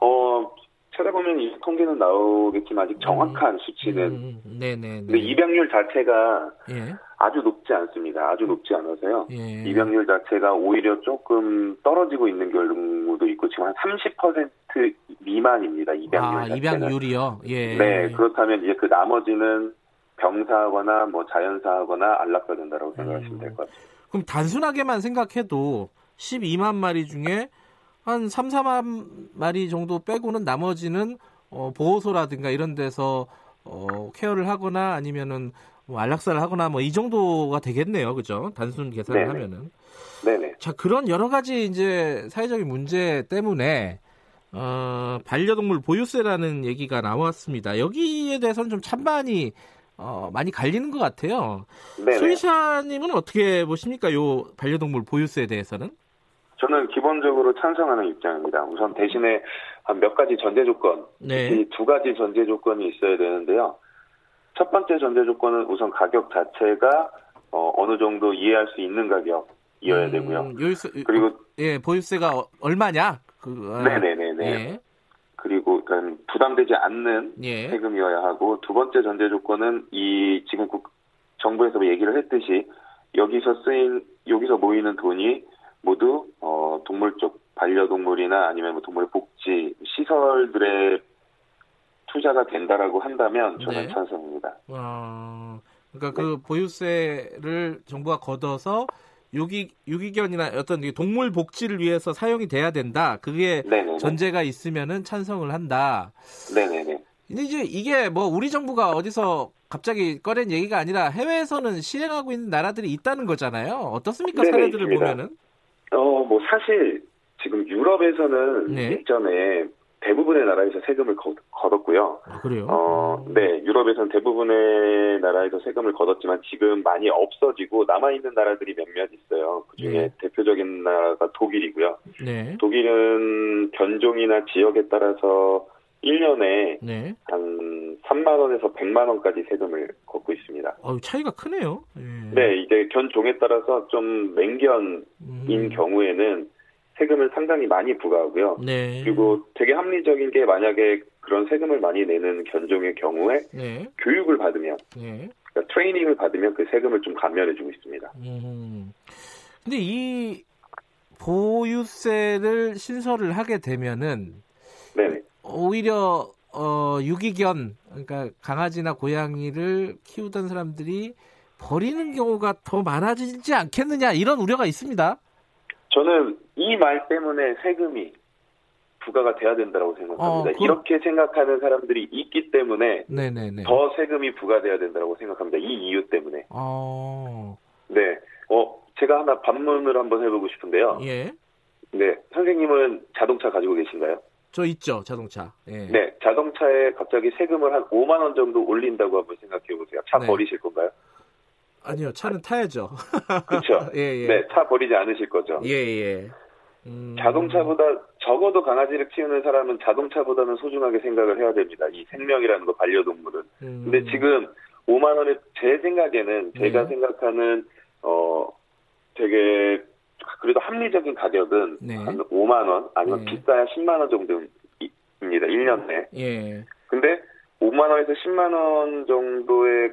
어, 찾아보면 이 통계는 나오겠지만 아직 정확한 음, 수치는 음, 네네. 근데 입양률 자체가 예. 아주 높지 않습니다. 아주 높지 않아서요. 예. 입양률 자체가 오히려 조금 떨어지고 있는 경우도 있고 지금 한 30% 미만입니다. 입양률 아, 자체는. 입양률이요. 예. 네, 그렇다면 이제 그 나머지는 병사하거나 뭐 자연사하거나 안락사 된다라고 생각하시면 될 것 같아요. 그럼 단순하게만 생각해도 12만 마리 중에 한 3, 4만 마리 정도 빼고는 나머지는 어, 보호소라든가 이런 데서 어, 케어를 하거나 아니면은 뭐 안락사를 하거나 뭐 이 정도가 되겠네요. 그죠? 단순 계산을 네네. 하면은. 네네. 자, 그런 여러 가지 이제 사회적인 문제 때문에 어, 반려동물 보유세라는 얘기가 나왔습니다. 여기에 대해서는 좀 찬반이 어, 많이 갈리는 것 같아요. 수의사님은 어떻게 보십니까? 요 반려동물 보유세에 대해서는? 저는 기본적으로 찬성하는 입장입니다. 우선 대신에 한 몇 가지 전제 조건, 네. 두 가지 전제 조건이 있어야 되는데요. 첫 번째 전제 조건은 우선 가격 자체가 어, 어느 정도 이해할 수 있는 가격이어야 음, 되고요. 요일수, 그리고 예 보유세가 얼마냐? 그, 아, 네네네네. 예. 그리고 그러니까 부담되지 않는 예. 세금이어야 하고 두 번째 전제 조건은 이 지금 국, 정부에서 얘기를 했듯이 여기서 쓰인 여기서 모이는 돈이 모두 어, 동물 쪽 반려동물이나 아니면 뭐 동물 복지 시설들의 투자가 된다라고 한다면 저는 네. 찬성입니다. 어, 그러니까 네. 그 보유세를 정부가 걷어서 유기 유기견이나 어떤 동물 복지를 위해서 사용이 돼야 된다. 그게 네네네. 전제가 있으면은 찬성을 한다. 네네네. 근데 이제 이게 뭐 우리 정부가 어디서 갑자기 꺼낸 얘기가 아니라 해외에서는 실행하고 있는 나라들이 있다는 거잖아요. 어떻습니까? 네네, 사례들을 있습니다. 보면은? 어, 뭐 사실 지금 유럽에서는 네. 예전에 대부분의 나라에서 세금을 거, 걷었고요. 아, 그래요? 어, 네, 유럽에서는 대부분의 나라에서 세금을 걷었지만 지금 많이 없어지고 남아 있는 나라들이 몇몇 있어요. 그 중에 네. 대표적인 나라가 독일이고요. 네. 독일은 견종이나 지역에 따라서 1년에 네. 한 3만 원에서 100만 원까지 세금을 걷고 있습니다. 어, 차이가 크네요. 네. 네, 이제 견종에 따라서 좀 맹견인 음. 경우에는 세금을 상당히 많이 부과하고요. 네. 그리고 되게 합리적인 게 만약에 그런 세금을 많이 내는 견종의 경우에 네. 교육을 받으면 네. 그러니까 트레이닝을 받으면 그 세금을 좀 감면해 주고 있습니다. 음. 근데 이 보유세를 신설을 하게 되면은 네. 오히려 어, 유기견 그러니까 강아지나 고양이를 키우던 사람들이 버리는 경우가 더 많아지지 않겠느냐 이런 우려가 있습니다. 저는 이 말 때문에 세금이 부과가 돼야 된다고 생각합니다. 어, 그... 이렇게 생각하는 사람들이 있기 때문에 네네네. 더 세금이 부과돼야 된다고 생각합니다. 이 이유 때문에. 어... 네. 어, 제가 하나 반문을 한번 해보고 싶은데요. 예. 네. 선생님은 자동차 가지고 계신가요? 저 있죠, 자동차. 예. 네. 자동차에 갑자기 세금을 한 5만 원 정도 올린다고 한번 생각해 보세요. 차 네. 버리실 건가요? 아니요, 차는 타야죠. 그렇죠. 예, 예. 네, 차 버리지 않으실 거죠. 예, 예. 음... 자동차보다 적어도 강아지를 키우는 사람은 자동차보다는 소중하게 생각을 해야 됩니다. 이 생명이라는 거 반려동물은. 음... 근데 지금 5만 원에 제 생각에는 제가 네. 생각하는 어 되게 그래도 합리적인 가격은 네. 한 5만 원 아니면 네. 비싸야 10만 원 정도입니다. 1년 내. 예. 근데 5만 원에서 10만 원 정도의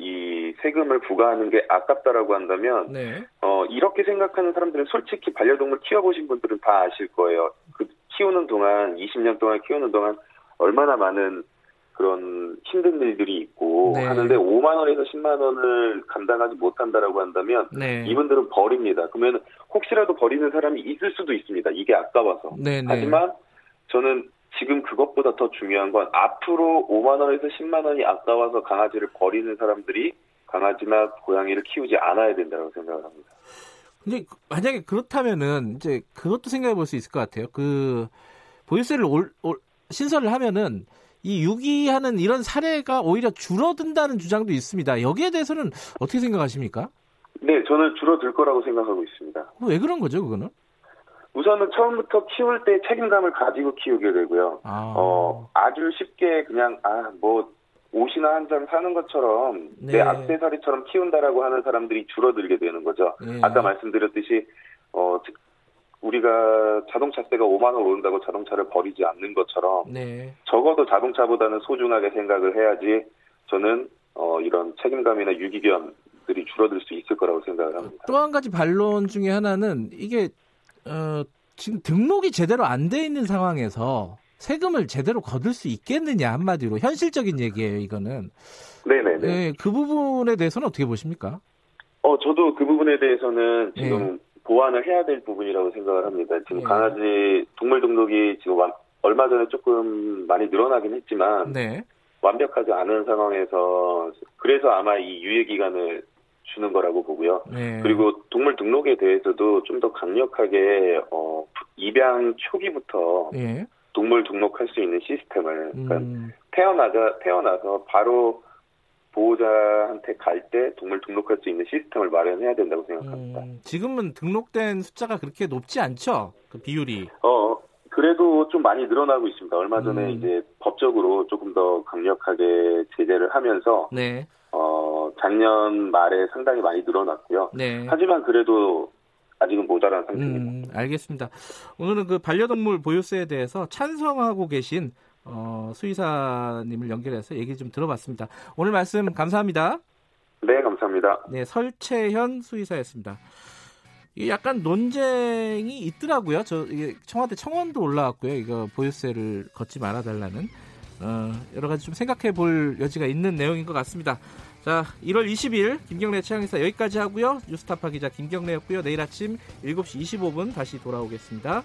이 세금을 부과하는 게 아깝다라고 한다면 네. 어 이렇게 생각하는 사람들은 솔직히 반려동물 키워보신 분들은 다 아실 거예요. 그 키우는 동안 20년 동안 키우는 동안 얼마나 많은 그런 힘든 일들이 있고 네. 하는데 5만 원에서 10만 원을 감당하지 못한다라고 한다면 네. 이분들은 버립니다. 그러면 혹시라도 버리는 사람이 있을 수도 있습니다. 이게 아까워서. 네, 네. 하지만 저는 지금 그것보다 더 중요한 건 앞으로 5만 원에서 10만 원이 아까워서 강아지를 버리는 사람들이 강아지나 고양이를 키우지 않아야 된다고 생각을 합니다. 근데 만약에 그렇다면은 이제 그것도 생각해 볼 수 있을 것 같아요. 그 보유세를 올, 올, 신설을 하면은 이 유기하는 이런 사례가 오히려 줄어든다는 주장도 있습니다. 여기에 대해서는 어떻게 생각하십니까? 네, 저는 줄어들 거라고 생각하고 있습니다. 왜 그런 거죠, 그거는? 우선은 처음부터 키울 때 책임감을 가지고 키우게 되고요. 아. 어, 아주 쉽게 그냥, 아, 뭐, 옷이나 한 장 사는 것처럼 네. 내 악세사리처럼 키운다라고 하는 사람들이 줄어들게 되는 거죠. 네. 아까 말씀드렸듯이, 어, 우리가 자동차세가 5만 원 오른다고 자동차를 버리지 않는 것처럼 네. 적어도 자동차보다는 소중하게 생각을 해야지 저는 어, 이런 책임감이나 유기견들이 줄어들 수 있을 거라고 생각을 합니다. 또 한 가지 반론 중에 하나는 이게 어, 지금 등록이 제대로 안 돼 있는 상황에서 세금을 제대로 거둘 수 있겠느냐 한마디로 현실적인 얘기예요 이거는. 네네네. 네, 그 부분에 대해서는 어떻게 보십니까? 어 저도 그 부분에 대해서는 지금 네. 보완을 해야 될 부분이라고 생각을 합니다. 지금 네. 강아지 동물 등록이 지금 완, 얼마 전에 조금 많이 늘어나긴 했지만 네. 완벽하지 않은 상황에서 그래서 아마 이 유예 기간을 주는 거라고 보고요. 네. 그리고 동물 등록에 대해서도 좀 더 강력하게 어, 입양 초기부터 예. 동물 등록할 수 있는 시스템을 그러니까 음. 태어나자 태어나서 바로 보호자한테 갈 때 동물 등록할 수 있는 시스템을 마련해야 된다고 생각합니다. 음, 지금은 등록된 숫자가 그렇게 높지 않죠? 그 비율이. 어, 그래도 좀 많이 늘어나고 있습니다. 얼마 전에 음. 이제 법적으로 조금 더 강력하게 제재를 하면서 네. 어, 작년 말에 상당히 많이 늘어났고요. 네. 하지만 그래도 아직은 모자란 상태입니다. 음, 알겠습니다. 오늘은 그 반려동물 보유세에 대해서 찬성하고 계신 어, 수의사님을 연결해서 얘기 좀 들어봤습니다. 오늘 말씀 감사합니다. 네, 감사합니다. 네, 설채현 수의사였습니다. 이게 약간 논쟁이 있더라고요. 저 이게 청와대 청원도 올라왔고요. 이거 보유세를 걷지 말아달라는 어, 여러 가지 좀 생각해 볼 여지가 있는 내용인 것 같습니다. 자, 1월 20일 김경래 최강의사 여기까지 하고요. 뉴스타파 기자 김경래였고요. 내일 아침 7시 25분 다시 돌아오겠습니다.